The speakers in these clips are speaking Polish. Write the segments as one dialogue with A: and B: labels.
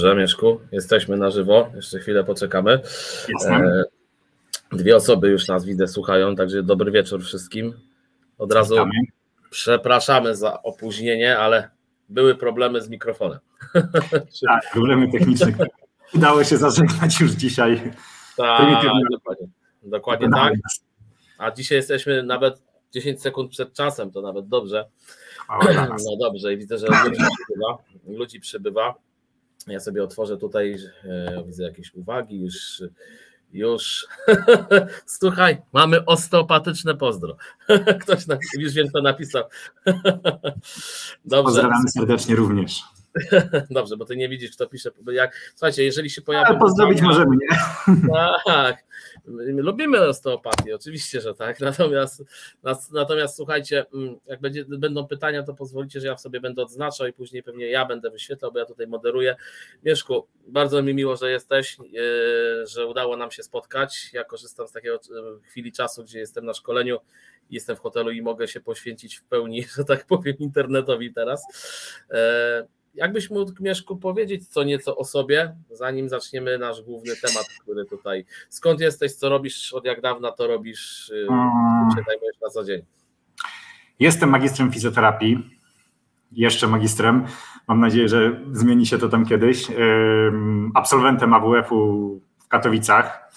A: Dobrze, Mieszku, jesteśmy na żywo. Jeszcze chwilę poczekamy. E, dwie osoby już nas widzę, słuchają, także dobry wieczór wszystkim. Od razu Witamy. przepraszamy za opóźnienie, ale były problemy z mikrofonem.
B: Tak, problemy techniczne. Udało się zażegnać już dzisiaj.
A: Tak, dokładnie, dokładnie tak. A dzisiaj jesteśmy nawet 10 sekund przed czasem, to nawet dobrze. No dobrze, i widzę, że ludzi przybywa. Ludzi przybywa. Ja sobie otworzę tutaj, e, widzę jakieś uwagi, już już. Słuchaj, mamy osteopatyczne pozdro. Ktoś na, już wiem, kto napisał.
B: Dobrze. Pozdrawiam serdecznie również.
A: Dobrze, bo ty nie widzisz, kto pisze. Jak, słuchajcie, jeżeli się pojawi.
B: pozdrowić możemy, nie?
A: Tak. Lubimy osteopatię, oczywiście, że tak. Natomiast, natomiast słuchajcie, mm, jak będzie, będą pytania, to pozwolicie, że ja w sobie będę odznaczał i później pewnie ja będę wyświetlał, bo ja tutaj moderuję. Mieszku, bardzo mi miło, że jesteś, yy, że udało nam się spotkać. Ja korzystam z takiego yy, chwili czasu, gdzie jestem na szkoleniu jestem w hotelu i mogę się poświęcić w pełni, że tak powiem, internetowi teraz. Yy, Jakbyś mógł, Mieszku, powiedzieć co nieco o sobie, zanim zaczniemy nasz główny temat, który tutaj. Skąd jesteś, co robisz, od jak dawna to robisz, y, czym się zajmujesz na co dzień?
B: Jestem magistrem fizjoterapii, jeszcze magistrem. Mam nadzieję, że zmieni się to tam kiedyś. Absolwentem AWF-u w Katowicach.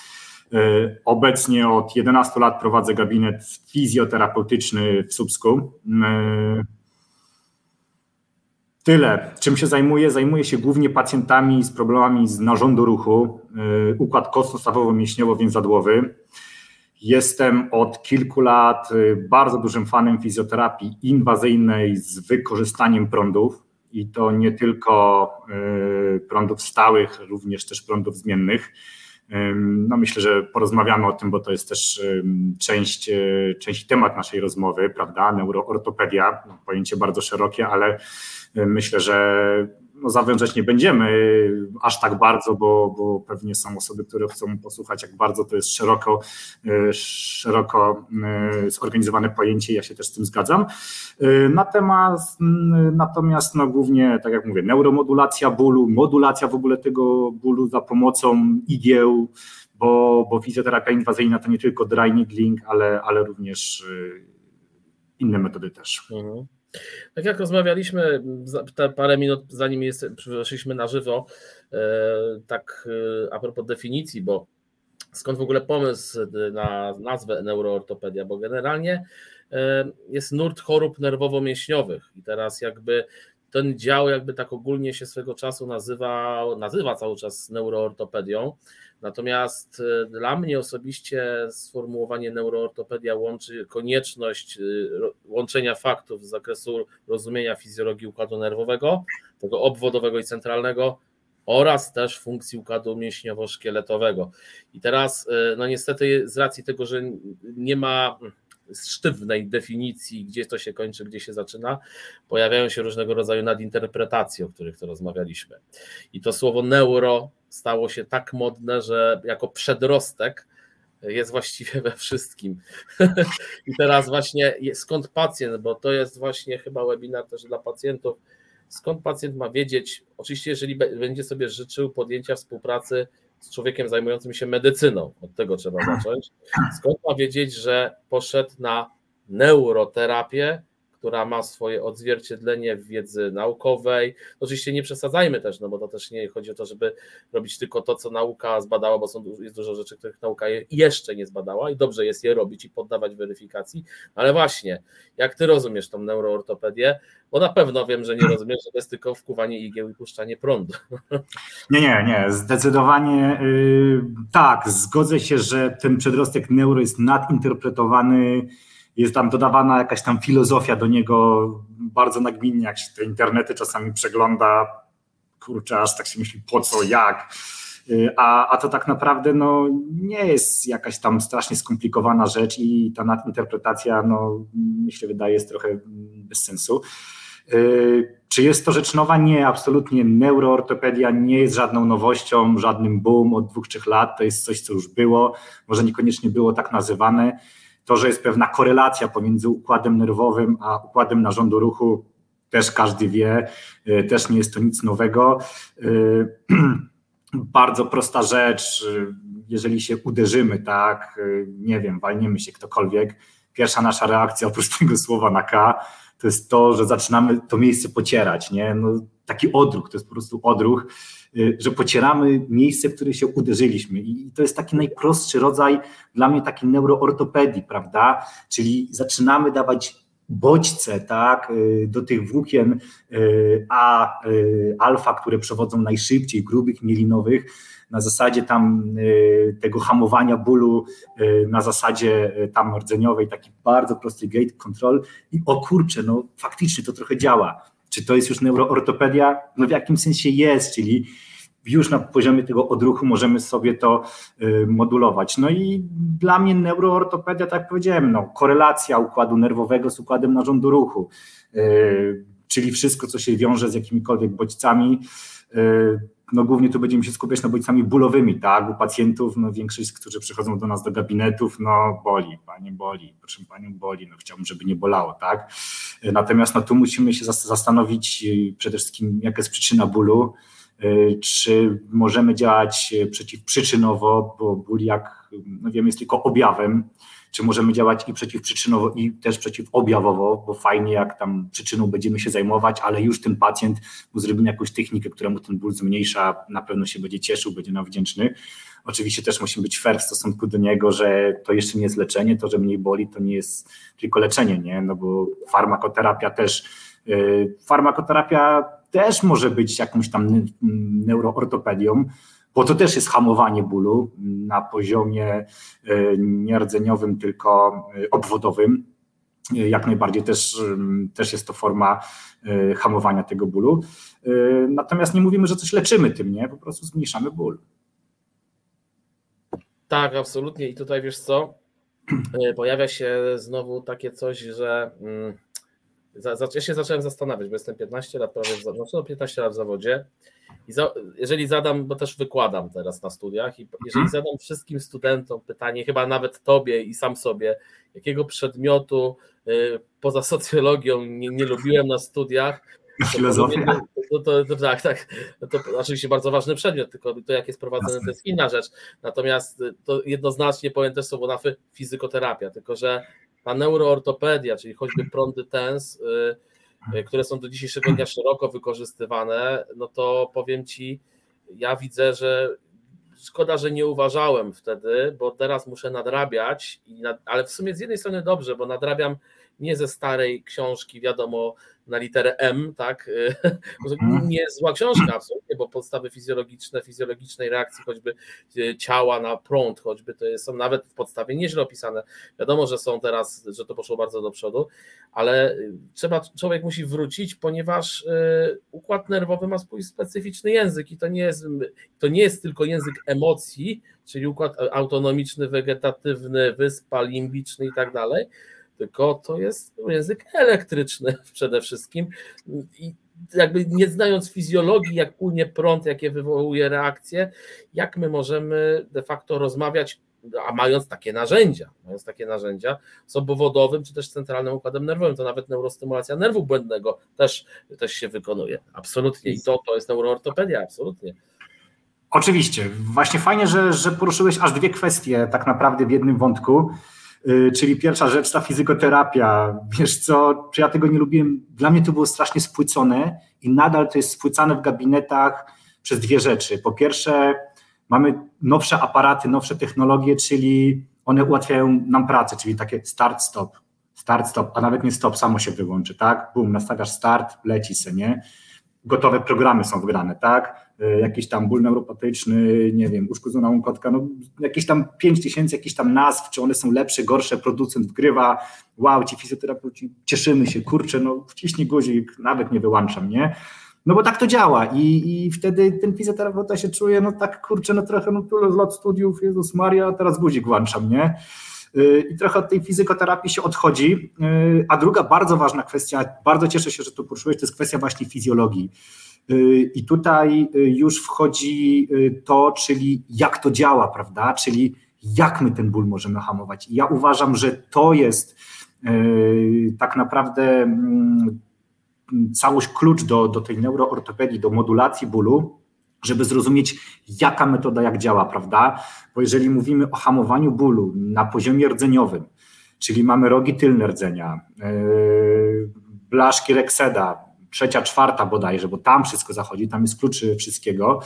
B: Y, obecnie od 11 lat prowadzę gabinet fizjoterapeutyczny w Subsku. Y, Tyle. Czym się zajmuję? Zajmuję się głównie pacjentami z problemami z narządu ruchu, yy, układ kostno-stawowo-mięśniowo-więzadłowy. Jestem od kilku lat yy, bardzo dużym fanem fizjoterapii inwazyjnej z wykorzystaniem prądów i to nie tylko yy, prądów stałych, również też prądów zmiennych. No myślę, że porozmawiamy o tym, bo to jest też część, część temat naszej rozmowy, prawda? Neuroortopedia, pojęcie bardzo szerokie, ale myślę, że no, zawężać nie będziemy aż tak bardzo, bo, bo pewnie są osoby, które chcą posłuchać, jak bardzo to jest szeroko, e, szeroko e, zorganizowane pojęcie. Ja się też z tym zgadzam. E, natomiast, natomiast no, głównie, tak jak mówię, neuromodulacja bólu, modulacja w ogóle tego bólu za pomocą igieł, bo, bo fizjoterapia inwazyjna to nie tylko dry needling, ale, ale również inne metody też. Mhm.
A: Tak jak rozmawialiśmy parę minut zanim jest, przyszliśmy na żywo, e, tak e, a propos definicji, bo skąd w ogóle pomysł na nazwę neuroortopedia, bo generalnie e, jest nurt chorób nerwowo-mięśniowych i teraz jakby ten dział jakby tak ogólnie się swego czasu nazywa, nazywa cały czas neuroortopedią, Natomiast e, dla mnie osobiście sformułowanie neuroortopedia łączy konieczność e, łączenia faktów z zakresu rozumienia fizjologii układu nerwowego, tego obwodowego i centralnego, oraz też funkcji układu mięśniowo-szkieletowego. I teraz, e, no niestety, z racji tego, że nie ma sztywnej definicji, gdzie to się kończy, gdzie się zaczyna, pojawiają się różnego rodzaju nadinterpretacje, o których to rozmawialiśmy. I to słowo neuro stało się tak modne, że jako przedrostek jest właściwie we wszystkim. I teraz właśnie skąd pacjent, bo to jest właśnie chyba webinar też dla pacjentów, skąd pacjent ma wiedzieć, oczywiście jeżeli będzie sobie życzył podjęcia współpracy z człowiekiem zajmującym się medycyną, od tego trzeba zacząć, skąd ma wiedzieć, że poszedł na neuroterapię, która ma swoje odzwierciedlenie w wiedzy naukowej. Oczywiście nie przesadzajmy też, no bo to też nie chodzi o to, żeby robić tylko to, co nauka zbadała, bo są, jest dużo rzeczy, których nauka jeszcze nie zbadała i dobrze jest je robić i poddawać weryfikacji, ale właśnie, jak ty rozumiesz tą neuroortopedię, bo na pewno wiem, że nie rozumiesz, że to jest tylko wkuwanie igieł i puszczanie prądu.
B: Nie, nie, nie, zdecydowanie yy, tak, zgodzę się, że ten przedrostek neuro jest nadinterpretowany jest tam dodawana jakaś tam filozofia do niego bardzo nagminnie, jak się te internety czasami przegląda, kurczę, aż tak się myśli po co, jak. A, a to tak naprawdę no, nie jest jakaś tam strasznie skomplikowana rzecz i ta nadinterpretacja, no, mi się wydaje, jest trochę bez sensu. Czy jest to rzecz nowa? Nie, absolutnie. Neuroortopedia nie jest żadną nowością, żadnym boom od dwóch, trzech lat. To jest coś, co już było, może niekoniecznie było tak nazywane to, że jest pewna korelacja pomiędzy układem nerwowym a układem narządu ruchu, też każdy wie, też nie jest to nic nowego. Bardzo prosta rzecz, jeżeli się uderzymy, tak, nie wiem, walniemy się ktokolwiek, pierwsza nasza reakcja oprócz tego słowa na K, to jest to, że zaczynamy to miejsce pocierać, nie? No, taki odruch, to jest po prostu odruch, y, że pocieramy miejsce, w które się uderzyliśmy i to jest taki najprostszy rodzaj dla mnie takiej neuroortopedii, prawda? Czyli zaczynamy dawać bodźce tak, y, do tych włókien y, A, alfa, które przewodzą najszybciej, grubych, mielinowych, na zasadzie tam y, tego hamowania bólu, y, na zasadzie y, tam rdzeniowej, taki bardzo prosty gate control i o kurczę, no faktycznie to trochę działa. Czy to jest już neuroortopedia? No w jakim sensie jest, czyli już na poziomie tego odruchu możemy sobie to modulować. No i dla mnie neuroortopedia, tak jak powiedziałem, no, korelacja układu nerwowego z układem narządu ruchu, czyli wszystko, co się wiąże z jakimikolwiek bodźcami, no głównie tu będziemy się skupiać na bodźcami bólowymi, tak, u pacjentów, no większość, którzy przychodzą do nas do gabinetów, no boli, panie boli, proszę panią boli, no chciałbym, żeby nie bolało, tak, natomiast no tu musimy się zastanowić y, przede wszystkim, jaka jest przyczyna bólu, y, czy możemy działać przeciwprzyczynowo, bo ból, jak no wiem, jest tylko objawem, czy możemy działać i przeciwprzyczynowo, i też przeciwobjawowo, bo fajnie jak tam przyczyną będziemy się zajmować, ale już ten pacjent, mu zrobimy jakąś technikę, która mu ten ból zmniejsza, na pewno się będzie cieszył, będzie nam wdzięczny. Oczywiście też musimy być fair w stosunku do niego, że to jeszcze nie jest leczenie, to, że mniej boli, to nie jest tylko leczenie, nie? No bo farmakoterapia też, yy, farmakoterapia też może być jakąś tam neuroortopedią, bo to też jest hamowanie bólu na poziomie e, nie rdzeniowym, tylko e, obwodowym. E, jak najbardziej też, też jest to forma hamowania tego bólu. Natomiast nie mówimy, że coś leczymy tym, nie? Po prostu zmniejszamy ból.
A: Tak, absolutnie. I tutaj wiesz co? Pojawia się znowu takie coś, że mm, ja się zacząłem zastanawiać, bo jestem 15 lat prawie, znaczy 15 lat w zawodzie i za, jeżeli zadam, bo też wykładam teraz na studiach, i jeżeli mhm. zadam wszystkim studentom pytanie, chyba nawet tobie i sam sobie, jakiego przedmiotu y, poza socjologią nie, nie lubiłem na studiach,
B: Filozofia.
A: To, to, to, tak, tak. To oczywiście bardzo ważny przedmiot, tylko to jak jest prowadzone, to jest inna rzecz. Natomiast y, to jednoznacznie powiem też są nafy fizykoterapia, tylko że ta neuroortopedia, czyli choćby prądy TENS, y, Y, które są do dzisiejszego dnia szeroko wykorzystywane, no to powiem Ci, ja widzę, że szkoda, że nie uważałem wtedy, bo teraz muszę nadrabiać, ale w sumie z jednej strony dobrze, bo nadrabiam nie ze starej książki, wiadomo, na literę M, tak? Mhm. Nie zła książka, absolutnie, bo podstawy fizjologiczne, fizjologicznej reakcji choćby e, ciała na prąd, choćby to są nawet w podstawie nieźle opisane. Wiadomo, że są teraz, że to poszło bardzo do przodu, ale e, trzeba, człowiek musi wrócić, ponieważ układ nerwowy ma swój specyficzny język i to nie jest, to nie jest tylko język emocji, czyli układ autonomiczny, wegetatywny, wyspa limbiczny i tak dalej, tylko to jest język elektryczny przede wszystkim i jakby nie znając fizjologii, jak płynie prąd, jakie wywołuje reakcje, jak my możemy de facto rozmawiać, a mając takie narzędzia, mając takie narzędzia z obwodowym czy też centralnym układem nerwowym, to nawet neurostymulacja nerwu błędnego też, też się wykonuje. Absolutnie. I to, to jest neuroortopedia, absolutnie.
B: Oczywiście. Właśnie fajnie, że, że poruszyłeś aż dwie kwestie tak naprawdę w jednym wątku. Y, czyli pierwsza rzecz, ta fizykoterapia. Wiesz co, czy ja tego nie lubiłem? Dla mnie to było strasznie spłycone i nadal to jest spłycane w gabinetach przez dwie rzeczy. Po pierwsze, mamy nowsze aparaty, nowsze technologie, czyli one ułatwiają nam pracę, czyli takie start-stop, start-stop, a nawet nie stop, samo się wyłączy, tak? Bum, nastawiasz start, leci se, nie? Gotowe programy są wgrane, tak? E, jakiś tam ból neuropatyczny, nie wiem, uszkodzona łąkotka, no jakieś tam 5 tysięcy jakichś tam nazw, czy one są lepsze, gorsze, producent wgrywa, wow, ci fizjoterapeuci, cieszymy się, kurczę, no wciśnij guzik, nawet nie wyłączam, nie? No bo tak to działa i, i wtedy ten fizjoterapeuta się czuje, no tak, kurczę, no trochę, no tyle lat studiów, Jezus Maria, teraz guzik włączam, nie? E, I trochę od tej fizykoterapii się odchodzi. E, a druga bardzo ważna kwestia, bardzo cieszę się, że tu poruszyłeś, to jest kwestia właśnie fizjologii. Y, I tutaj y, już wchodzi y, to, czyli jak to działa, prawda? Czyli jak my ten ból możemy hamować. I ja uważam, że to jest tak naprawdę mm, całość klucz do, do tej neuroortopedii, do modulacji bólu, żeby zrozumieć, jaka metoda jak działa, prawda? Bo jeżeli mówimy o hamowaniu bólu na poziomie rdzeniowym, czyli mamy rogi tylne rdzenia, blaszki rekseda, trzecia, czwarta bodajże, bo tam wszystko zachodzi, tam jest klucz wszystkiego,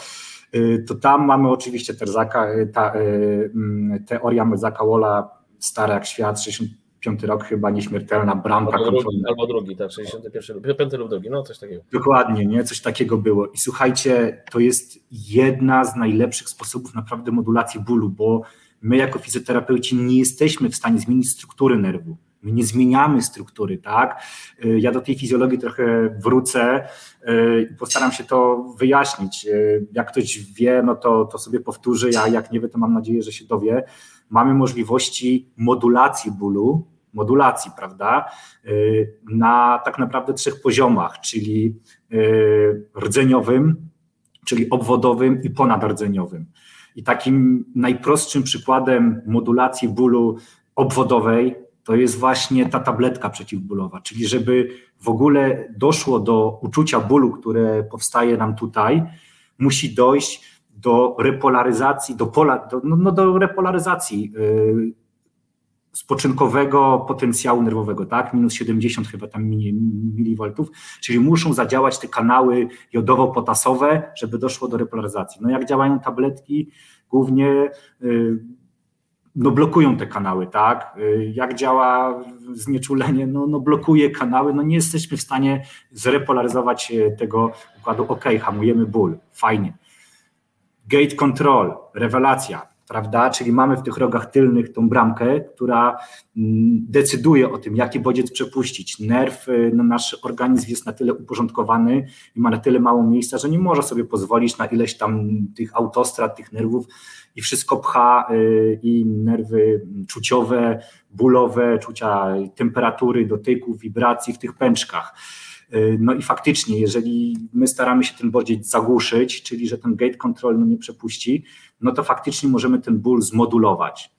B: yy, to tam mamy oczywiście terzaka, yy, ta, mm, teoria Mezaka Wola, stara jak świat, 65 rok chyba, nieśmiertelna bramka.
A: Albo drugi, albo drugi tak, 61, 5 lub drugi, no coś takiego.
B: Dokładnie, nie, coś takiego było. I słuchajcie, to jest jedna z najlepszych sposobów naprawdę modulacji bólu, bo my jako fizjoterapeuci nie jesteśmy w stanie zmienić struktury nerwu. My nie zmieniamy struktury, tak? Y, ja do tej fizjologii trochę wrócę y, i postaram się to wyjaśnić. Y, jak ktoś wie, no to, to sobie powtórzy, ja jak nie wie, to mam nadzieję, że się dowie. Mamy możliwości modulacji bólu, modulacji, prawda? Na tak naprawdę trzech poziomach, czyli rdzeniowym, czyli obwodowym i ponadrdzeniowym. I takim najprostszym przykładem modulacji bólu obwodowej to jest właśnie ta tabletka przeciwbólowa, czyli żeby w ogóle doszło do uczucia bólu, które powstaje nam tutaj, musi dojść do repolaryzacji, do, pola, do, no, no do repolaryzacji yy, spoczynkowego potencjału nerwowego, tak? Minus 70 chyba tam miliwoltów, czyli muszą zadziałać te kanały jodowo-potasowe, żeby doszło do repolaryzacji. No jak działają tabletki, głównie y, no blokują te kanały, tak? Y, jak działa znieczulenie? No, no blokuje kanały, no nie jesteśmy w stanie zrepolaryzować y, tego układu, ok, hamujemy ból, fajnie. Gate control, rewelacja, prawda? Czyli mamy w tych rogach tylnych tą bramkę, która mm, decyduje o tym, jaki bodziec przepuścić. Nerw, y, nasz organizm jest na tyle uporządkowany i ma na tyle mało miejsca, że nie może sobie pozwolić na ileś tam tych autostrad, tych nerwów i wszystko pcha y, i nerwy czuciowe, bólowe, czucia temperatury, dotyków, wibracji w tych pęczkach. Y, no i faktycznie, jeżeli my staramy się ten bodziec zagłuszyć, czyli że ten gate control no nie przepuści, no to faktycznie możemy ten ból zmodulować.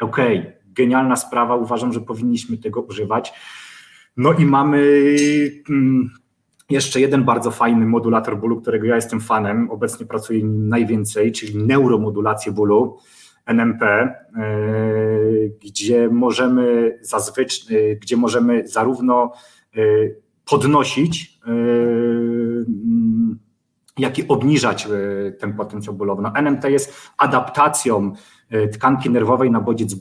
B: Okej, okay, genialna sprawa, uważam, że powinniśmy tego używać. No i mamy mm, jeszcze jeden bardzo fajny modulator bólu, którego ja jestem fanem, obecnie pracuję najwięcej, czyli neuromodulację bólu. NMP, e, gdzie możemy zazwyczaj, e, gdzie możemy zarówno e, podnosić, jak i obniżać ten potencjał bólowy. No, NMT jest adaptacją tkanki nerwowej na bodziec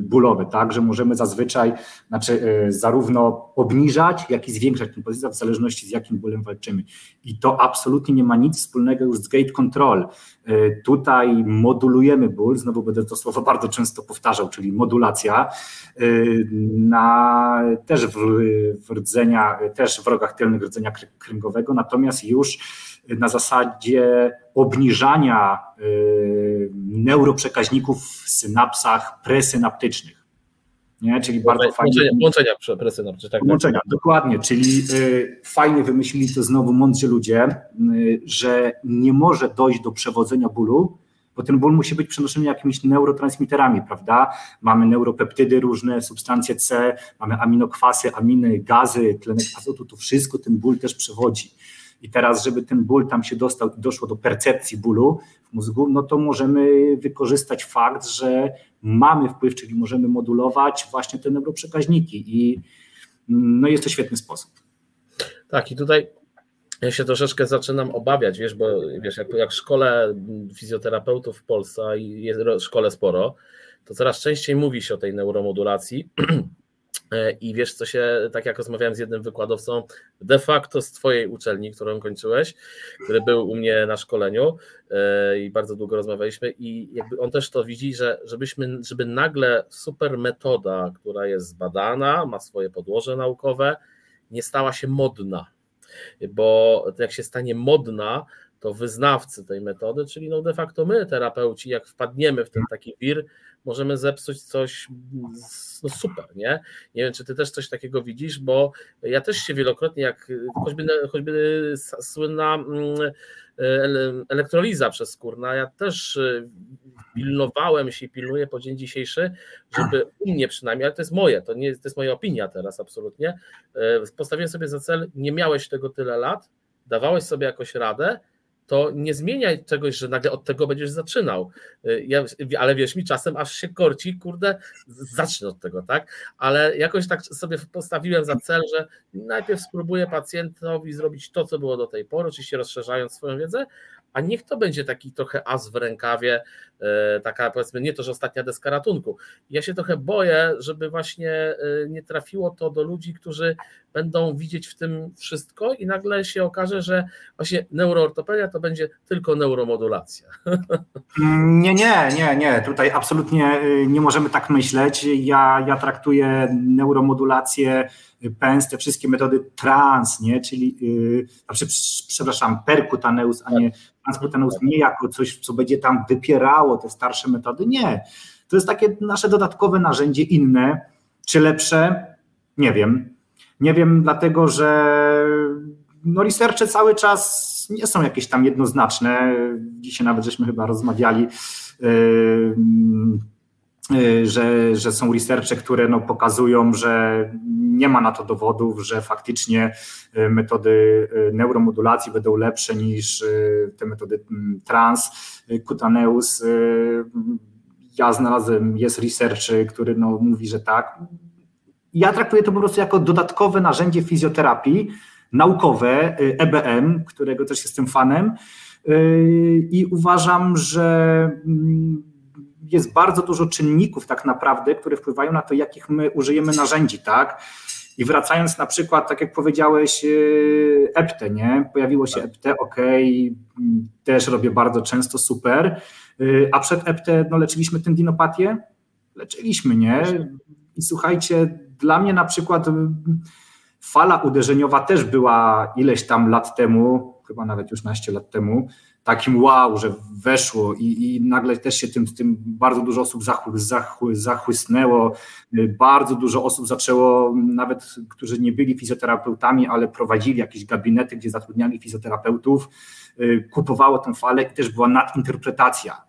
B: bólowy, tak, że możemy zazwyczaj, znaczy e, zarówno obniżać, jak i zwiększać tę pozycję w zależności z jakim bólem walczymy. I to absolutnie nie ma nic wspólnego już z gate control. E, tutaj modulujemy ból, znowu będę to słowo bardzo często powtarzał, czyli modulacja, e, na, też w, w rdzenia, też w rogach tylnych rdzenia kręgowego, natomiast już na zasadzie obniżania y, neuroprzekaźników w synapsach presynaptycznych. Nie? Czyli bardzo fajnie.
A: Łączenia presynaptyczne. Tak,
B: łączenia, tak. dokładnie. Czyli y, fajnie wymyślili to znowu mądrzy ludzie, y, że nie może dojść do przewodzenia bólu, bo ten ból musi być przenoszony jakimiś neurotransmiterami, prawda? Mamy neuropeptydy różne, substancje C, mamy aminokwasy, aminy, gazy, tlenek azotu, to wszystko ten ból też przewodzi. I teraz, żeby ten ból tam się dostał i doszło do percepcji bólu w mózgu, no to możemy wykorzystać fakt, że mamy wpływ, czyli możemy modulować właśnie te neuroprzekaźniki i no jest to świetny sposób.
A: Tak, i tutaj ja się troszeczkę zaczynam obawiać, wiesz, bo wiesz, jak, jak szkole fizjoterapeutów w Polsce i jest szkole sporo, to coraz częściej mówi się o tej neuromodulacji I wiesz, co się, tak jak rozmawiałem z jednym wykładowcą, de facto z Twojej uczelni, którą kończyłeś, który był u mnie na szkoleniu e, i bardzo długo rozmawialiśmy, i jakby on też to widzi, że żebyśmy, żeby nagle super metoda, która jest zbadana, ma swoje podłoże naukowe, nie stała się modna. Bo jak się stanie modna, to wyznawcy tej metody, czyli no de facto my, terapeuci, jak wpadniemy w ten taki wir, możemy zepsuć coś no super, nie? Nie wiem, czy ty też coś takiego widzisz, bo ja też się wielokrotnie, jak choćby, choćby słynna mm, elektroliza przeskórna, ja też y, pilnowałem się i pilnuję po dzień dzisiejszy, żeby u mnie przynajmniej, ale to jest moje, to, nie, to jest moja opinia teraz absolutnie, y, postawiłem sobie za cel, nie miałeś tego tyle lat, dawałeś sobie jakoś radę, to nie zmieniaj czegoś, że nagle od tego będziesz zaczynał. Y, ja, ale wiesz mi, czasem aż się korci, kurde, zacznę od tego, tak? Ale jakoś tak sobie postawiłem za cel, że najpierw spróbuję pacjentowi zrobić to, co było do tej pory, oczywiście rozszerzając swoją wiedzę, a niech to będzie taki trochę as w rękawie, taka powiedzmy nie to, że ostatnia deska ratunku. Ja się trochę boję, żeby właśnie e, nie trafiło to do ludzi, którzy będą widzieć w tym wszystko i nagle się okaże, że właśnie neuroortopedia to będzie tylko neuromodulacja.
B: Nie, nie, nie, nie. Tutaj absolutnie y, nie możemy tak myśleć. Ja, ja traktuję neuromodulację PENS, te wszystkie metody trans, nie? czyli yy, znaczy, przepraszam, percutaneus, a nie transkutaneus, nie jako coś, co będzie tam wypierało te starsze metody, nie. To jest takie nasze dodatkowe narzędzie inne, czy lepsze, nie wiem. Nie wiem, dlatego że no researche cały czas nie są jakieś tam jednoznaczne. Dzisiaj nawet żeśmy chyba rozmawiali. Yy, że, że są researche, które no pokazują, że nie ma na to dowodów, że faktycznie y, metody y, neuromodulacji będą lepsze niż te metody mm, trans, cutaneus. Ja znalazłem, jest research, który no mówi, że tak. Ja traktuję to po prostu jako dodatkowe narzędzie fizjoterapii naukowe, EBM, którego też jestem fanem i uważam, że mm, jest bardzo dużo czynników tak naprawdę, które wpływają na to, jakich my użyjemy narzędzi, tak? I wracając na przykład, tak jak powiedziałeś, e, EPTE, nie? Pojawiło się EPTE, ok, też robię bardzo często, super. E, a przed EPTE, no leczyliśmy tendinopatię? Leczyliśmy, nie? I słuchajcie, dla mnie na przykład fala uderzeniowa też była ileś tam lat temu, chyba nawet już naście lat temu, takim wow, że weszło i, i nagle też się tym, tym bardzo dużo osób zachły, zachły, zachłysnęło, bardzo dużo osób zaczęło, nawet którzy nie byli fizjoterapeutami, ale prowadzili jakieś gabinety, gdzie zatrudniali fizjoterapeutów, y, kupowało tę falę i też była nadinterpretacja.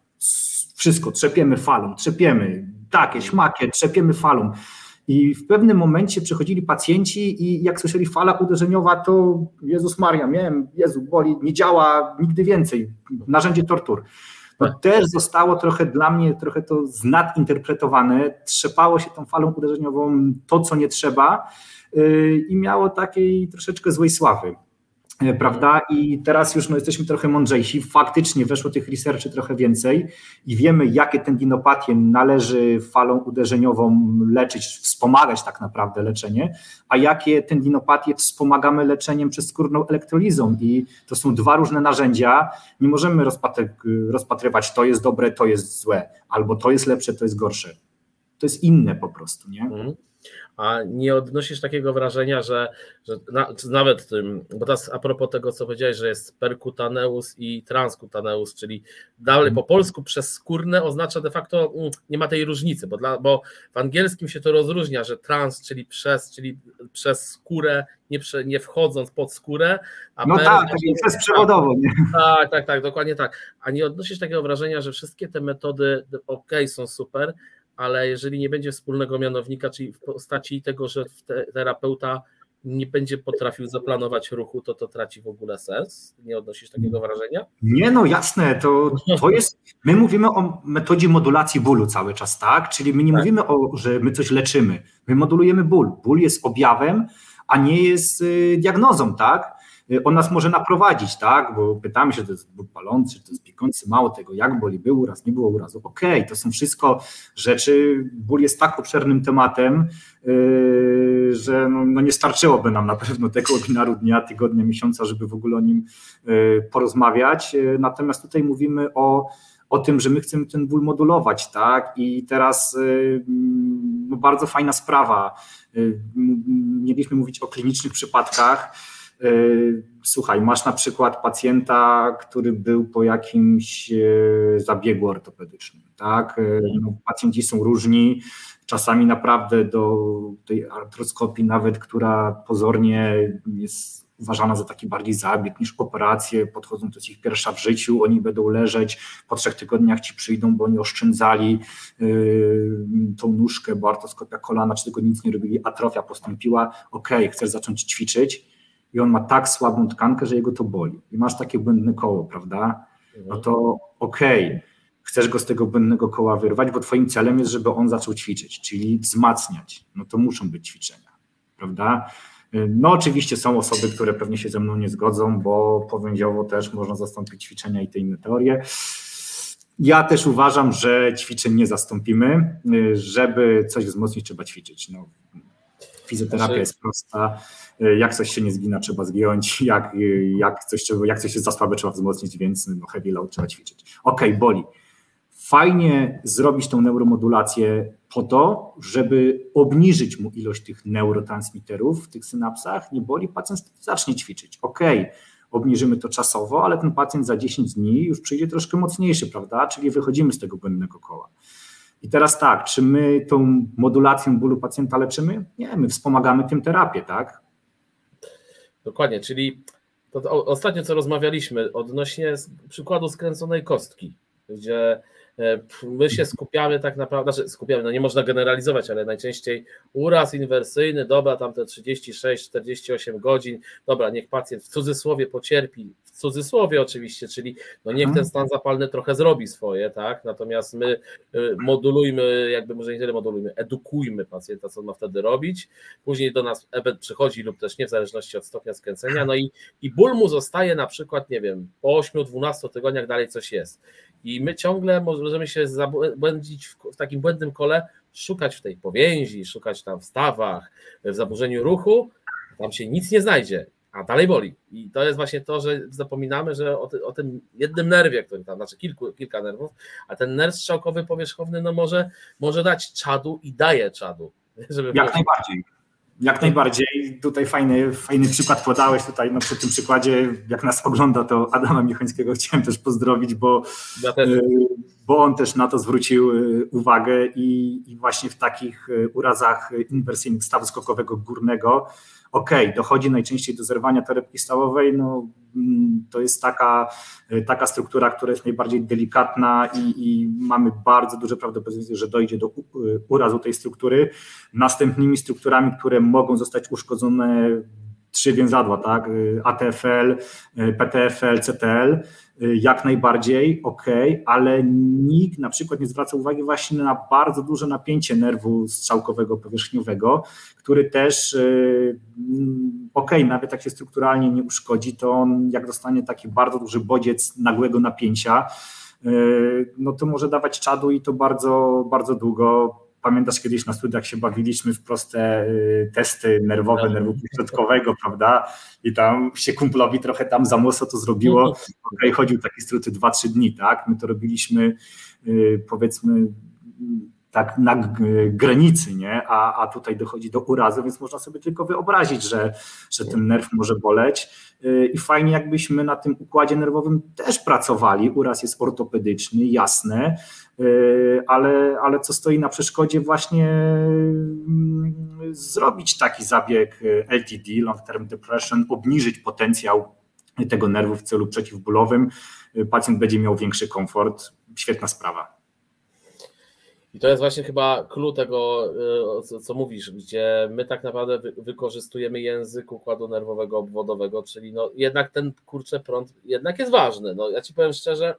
B: Wszystko, trzepiemy falą, trzepiemy, takie, śmakie, trzepiemy falą. I w pewnym momencie przychodzili pacjenci i jak słyszeli fala uderzeniowa, to Jezus Maria, miałem, Jezu, boli, nie działa, nigdy więcej, narzędzie tortur. To też zostało trochę dla mnie, trochę to znadinterpretowane, trzepało się tą falą uderzeniową to, co nie trzeba yy, i miało takiej troszeczkę złej sławy. E, prawda? I teraz już no, jesteśmy trochę mądrzejsi. Faktycznie weszło tych researchy trochę więcej i wiemy, jakie tendinopatie należy falą uderzeniową leczyć, wspomagać tak naprawdę leczenie, a jakie tendinopatie wspomagamy leczeniem przez skórną elektrolizą. I to są dwa różne narzędzia. Nie możemy rozpatrywać, to jest dobre, to jest złe, albo to jest lepsze, to jest gorsze. To jest inne po prostu, nie? Mhm
A: a nie odnosisz takiego wrażenia, że, że na, nawet tym, bo teraz a propos tego, co powiedziałeś, że jest percutaneus i transkutaneus, czyli dalej po polsku przez skórne oznacza de facto, nie ma tej różnicy, bo, dla, bo w angielskim się to rozróżnia, że trans, czyli przez, czyli przez skórę, nie, prze, nie wchodząc pod skórę.
B: A no per, tak, tak przez przewodowo. Nie?
A: Tak, tak, tak, dokładnie tak. A nie odnosisz takiego wrażenia, że wszystkie te metody ok, są super, ale jeżeli nie będzie wspólnego mianownika, czyli w postaci tego, że terapeuta nie będzie potrafił zaplanować ruchu, to to traci w ogóle sens? Nie odnosisz takiego wrażenia?
B: Nie, no jasne, to, to jest, my mówimy o metodzie modulacji bólu cały czas, tak? Czyli my nie tak. mówimy o, że my coś leczymy, my modulujemy ból. Ból jest objawem, a nie jest y, diagnozą, tak? On nas może naprowadzić, tak? Bo pytamy się, czy to jest ból palący, czy to jest piekący, mało tego, jak boli, był uraz, nie było urazu. Okej, okay, to są wszystko rzeczy, ból jest tak obszernym tematem, yy, że no, no, nie starczyłoby nam na pewno tego webinaru dnia, tygodnia, miesiąca, żeby w ogóle o nim yy, porozmawiać. Yy, natomiast tutaj mówimy o o tym, że my chcemy ten ból modulować, tak? I teraz no bardzo fajna sprawa. Mieliśmy mówić o klinicznych przypadkach Słuchaj, masz na przykład pacjenta, który był po jakimś zabiegu ortopedycznym, tak? No, pacjenci są różni, czasami naprawdę do tej artroskopii, nawet która pozornie jest uważana za taki bardziej zabieg niż operacje, podchodzą, to jest ich pierwsza w życiu, oni będą leżeć, po trzech tygodniach ci przyjdą, bo oni oszczędzali yy, tą nóżkę, bo artroskopia kolana, czy tego nic nie robili, atrofia postąpiła, ok, chcesz zacząć ćwiczyć i on ma tak słabą tkankę, że jego to boli i masz takie błędne koło, prawda? No to okej, okay chcesz go z tego błędnego koła wyrwać, bo twoim celem jest, żeby on zaczął ćwiczyć, czyli wzmacniać. No to muszą być ćwiczenia, prawda? No oczywiście są osoby, które pewnie się ze mną nie zgodzą, bo powęziowo też można zastąpić ćwiczenia i te inne teorie. Ja też uważam, że ćwiczeń nie zastąpimy. Żeby coś wzmocnić, trzeba ćwiczyć. No, fizjoterapia znaczy- jest prosta. Jak coś się nie zgina, trzeba zgiąć. Jak, jak, coś, jak coś jest za słabe, trzeba wzmocnić, więc no, heavy load trzeba ćwiczyć. Ok, boli fajnie zrobić tą neuromodulację po to, żeby obniżyć mu ilość tych neurotransmiterów w tych synapsach, nie boli, pacjent zacznie ćwiczyć. Ok, obniżymy to czasowo, ale ten pacjent za 10 dni już przyjdzie troszkę mocniejszy, prawda? Czyli wychodzimy z tego błędnego koła. I teraz tak, czy my tą modulacją bólu pacjenta leczymy? Nie, my wspomagamy tym terapię, tak?
A: Dokładnie, czyli to ostatnio co rozmawialiśmy odnośnie przykładu skręconej kostki, gdzie my się skupiamy tak naprawdę, znaczy skupiamy, no nie można generalizować, ale najczęściej uraz inwersyjny, dobra, tam te 36-48 godzin, dobra, niech pacjent w cudzysłowie pocierpi, w cudzysłowie oczywiście, czyli no niech ten stan zapalny trochę zrobi swoje, tak, natomiast my y, modulujmy, jakby może nie tyle modulujmy, edukujmy pacjenta, co on ma wtedy robić, później do nas event przychodzi lub też nie, w zależności od stopnia skręcenia, no i, i ból mu zostaje na przykład, nie wiem, po 8-12 tygodniach dalej coś jest i my ciągle możemy się zabłędzić w, takim błędnym kole, szukać w tej powięzi, szukać tam w stawach, w zaburzeniu ruchu, tam się nic nie znajdzie, a dalej boli. I to jest właśnie to, że zapominamy, że o, ty, o tym jednym nerwie, który tam, znaczy kilku, kilka nerwów, a ten nerw strzałkowy powierzchowny no może, może dać czadu i daje czadu.
B: Żeby Jak najbardziej. Jak najbardziej. Tutaj fajny, fajny przykład podałeś tutaj, no przy tym przykładzie, jak nas ogląda, to Adama Michońskiego chciałem też pozdrowić, bo, ja też. Y, bo on też na to zwrócił y, uwagę i, i właśnie w takich y, urazach inwersyjnych stawu skokowego górnego ok, dochodzi najczęściej do zerwania torebki stawowej, no mm, to jest taka, taka struktura, która jest najbardziej delikatna i, i, mamy bardzo duże prawdopodobieństwo, że dojdzie do urazu tej struktury. Następnymi strukturami, które mogą zostać uszkodzone trzy więzadła, tak? ATFL, PTFL, CTL, jak najbardziej, ok, ale nikt na przykład nie zwraca uwagi właśnie na bardzo duże napięcie nerwu strzałkowego powierzchniowego, który też, y, ok, nawet jak się strukturalnie nie uszkodzi, to on jak dostanie taki bardzo duży bodziec nagłego napięcia, y, no to może dawać czadu i to bardzo, bardzo długo Pamiętasz kiedyś na studiach się bawiliśmy w proste y, testy nerwowe, tak. nerwu środkowego, prawda? I tam się kumplowi trochę tam za mocno to zrobiło. Okay, chodził taki struty 2-3 dni, tak? My to robiliśmy y, powiedzmy tak na granicy, nie? A, a tutaj dochodzi do urazu, więc można sobie tylko wyobrazić, że, że ten nerw może boleć. Y, I fajnie, jakbyśmy na tym układzie nerwowym też pracowali. Uraz jest ortopedyczny, jasne, y, ale, ale co stoi na przeszkodzie, właśnie mm, zrobić taki zabieg y, LTD, long term depression, obniżyć potencjał tego nerwu w celu przeciwbólowym. Pacjent będzie miał większy komfort. Świetna sprawa.
A: I to jest właśnie chyba clue tego, y, co mówisz, gdzie my tak naprawdę wykorzystujemy język układu nerwowego obwodowego, czyli no jednak ten kurczę prąd jednak jest ważny. No ja ci powiem szczerze,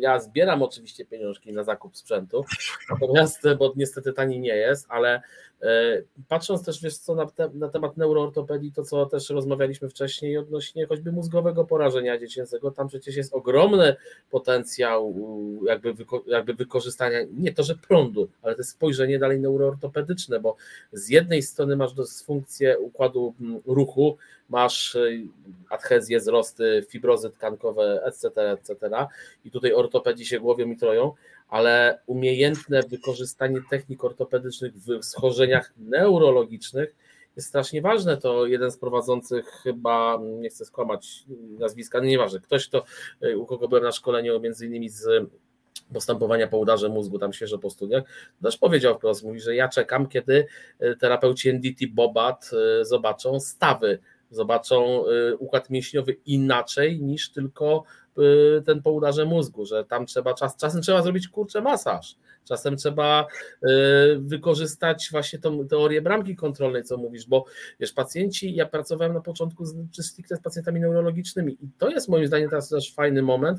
A: ja zbieram oczywiście pieniążki na zakup sprzętu, natomiast, bo niestety tani nie jest, ale E, patrząc też, wiesz co, na, te, na temat neuroortopedii, to co też rozmawialiśmy wcześniej odnośnie choćby mózgowego porażenia dziecięcego, tam przecież jest ogromny potencjał jakby, wyko, jakby wykorzystania, nie to, że prądu, ale to spojrzenie dalej neuroortopedyczne, bo z jednej strony masz dysfunkcję układu ruchu, masz e, adhezję, wzrosty, fibrozy tkankowe, etc., etc. I tutaj ortopedzi się głowią i troją, ale umiejętne wykorzystanie technik ortopedycznych w schorzeniach neurologicznych jest strasznie ważne. To jeden z prowadzących chyba, nie chcę skłamać nazwiska, no nieważne, ktoś, to, u kogo byłem na szkoleniu między innymi z postępowania po udarze mózgu, tam świeżo po studiach, też powiedział wprost, mówi, że ja czekam, kiedy terapeuci NDT Bobat zobaczą stawy zobaczą układ mięśniowy inaczej niż tylko Y, ten po udarze mózgu, że tam trzeba czas, czasem trzeba zrobić kurczę masaż, czasem trzeba y, wykorzystać właśnie tą teorię bramki kontrolnej, co mówisz, bo wiesz, pacjenci, ja pracowałem na początku z, stricte z pacjentami neurologicznymi i to jest moim zdaniem teraz też fajny moment,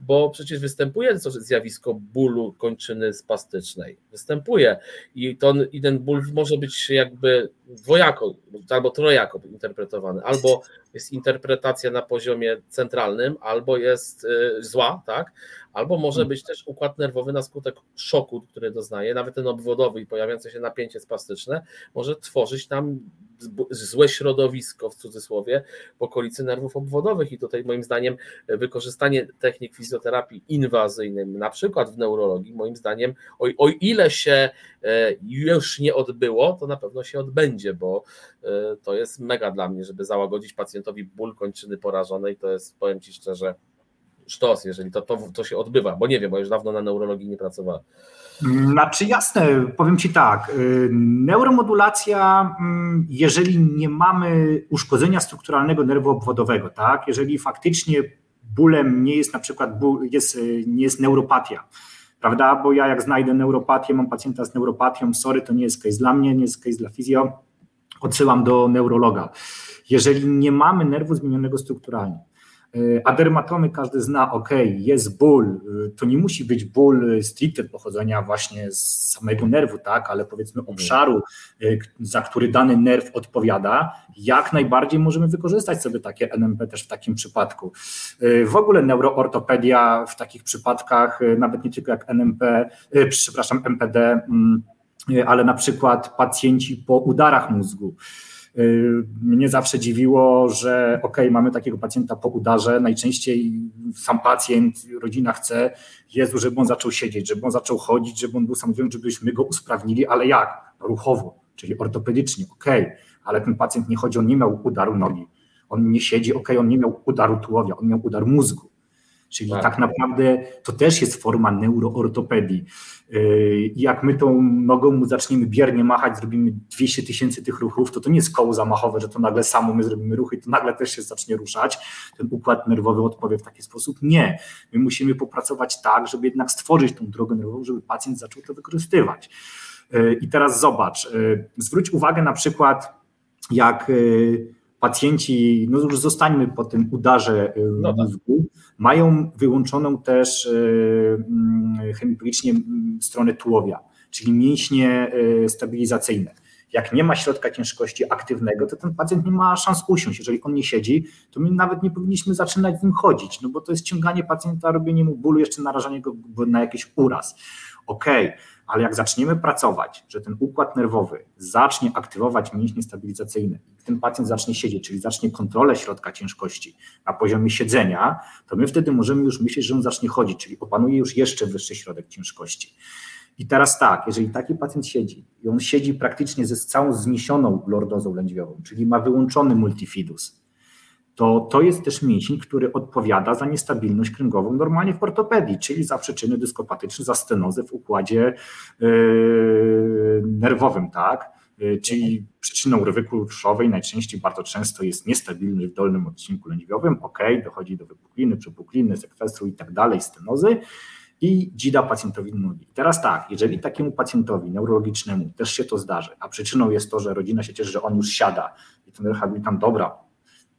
A: bo przecież występuje to zjawisko bólu kończyny spastycznej, występuje i, to, i ten ból może być jakby dwojako albo trojako interpretowany, albo jest interpretacja na poziomie centralnym, albo jest y, zła, tak? Albo może być też układ nerwowy na skutek szoku, który doznaje, nawet ten obwodowy i pojawiające się napięcie spastyczne, może tworzyć nam złe środowisko w cudzysłowie w okolicy nerwów obwodowych i tutaj moim zdaniem wykorzystanie technik fizjoterapii inwazyjnej, na przykład w neurologii, moim zdaniem o, o ile się e, już nie odbyło, to na pewno się odbędzie, bo e, to jest mega dla mnie, żeby załagodzić pacjentowi ból kończyny porażonej, to jest, powiem Ci szczerze, sztos, jeżeli to, to, to się odbywa, bo nie wiem, bo już dawno na neurologii nie pracowałem.
B: Znaczy jasne, powiem Ci tak, y, neuromodulacja, mm, jeżeli nie mamy uszkodzenia strukturalnego nerwu obwodowego, tak, jeżeli faktycznie bólem nie jest na przykład jest, y, nie jest neuropatia, prawda, bo ja jak znajdę neuropatię, mam pacjenta z neuropatią, sorry, to nie jest case dla mnie, nie jest case dla fizjo, odsyłam do neurologa. Jeżeli nie mamy nerwu zmienionego strukturalnie, a dermatomy każdy zna, ok, jest ból, e, to nie musi być ból stricte pochodzenia właśnie z samego nerwu, tak, ale powiedzmy obszaru, e, za który dany nerw odpowiada, jak najbardziej możemy wykorzystać sobie takie NMP też w takim przypadku. W ogóle neuroortopedia w takich przypadkach, nawet nie tylko jak NMP, przepraszam, MPD, mm, ale na przykład pacjenci po udarach mózgu. Y, mnie zawsze dziwiło, że ok, mamy takiego pacjenta po udarze, najczęściej sam pacjent, rodzina chce, Jezu, żeby on zaczął siedzieć, żeby on zaczął chodzić, żeby on był samodzielny, żebyśmy go usprawnili, ale jak? Ruchowo, czyli ortopedycznie, ok, ale ten pacjent nie chodzi, on nie miał udaru nogi, on nie siedzi, ok, on nie miał udaru tułowia, on miał udar mózgu. Czyli tak. tak naprawdę to też jest forma neuroortopedii. Yy, jak my tą nogą mu zaczniemy biernie machać, zrobimy 200 tysięcy tych ruchów, to to nie jest koło zamachowe, że to nagle samo my zrobimy ruchy i to nagle też się zacznie ruszać. Ten układ nerwowy odpowie w taki sposób. Nie. My musimy popracować tak, żeby jednak stworzyć tą drogę nerwową, żeby pacjent zaczął to wykorzystywać. Yy, I teraz zobacz, yy, zwróć uwagę na przykład, jak pacjenci, no już zostańmy po tym udarze no tak. mają wyłączoną też y, mm, chemiologicznie mm, stronę tułowia, czyli mięśnie y, stabilizacyjne. Jak nie ma środka ciężkości aktywnego, to ten pacjent nie ma szans usiąść. Jeżeli on nie siedzi, to my nawet nie powinniśmy zaczynać z nim chodzić, no bo to jest ciąganie pacjenta, robienie mu bólu, jeszcze narażanie go na jakiś uraz. Okej, okay ale jak zaczniemy pracować, że ten układ nerwowy zacznie aktywować mięśnie stabilizacyjne ten pacjent zacznie siedzieć, czyli zacznie kontrolę środka ciężkości na poziomie siedzenia, to my wtedy możemy już myśleć, że on zacznie chodzić, czyli opanuje już jeszcze wyższy środek ciężkości. I teraz tak, jeżeli taki pacjent siedzi i on siedzi praktycznie ze całą zniesioną lordozą lędźwiową, czyli ma wyłączony multifidus, to to jest też mięsień, który odpowiada za niestabilność kręgową normalnie w ortopedii, czyli za przyczyny dyskopatyczne, za stenozę w układzie yy, nerwowym, tak? Yy, czyli przyczyną rywyku ruszowej najczęściej bardzo często jest niestabilność w dolnym odcinku lędźwiowym, ok, dochodzi do wypukliny, przepukliny, sekwestru i tak dalej, stenozy i dzida pacjentowi nogi. teraz tak, jeżeli takiemu pacjentowi neurologicznemu też się to zdarzy, a przyczyną jest to, że rodzina się cieszy, że on już siada i ten rehabilitant, dobra,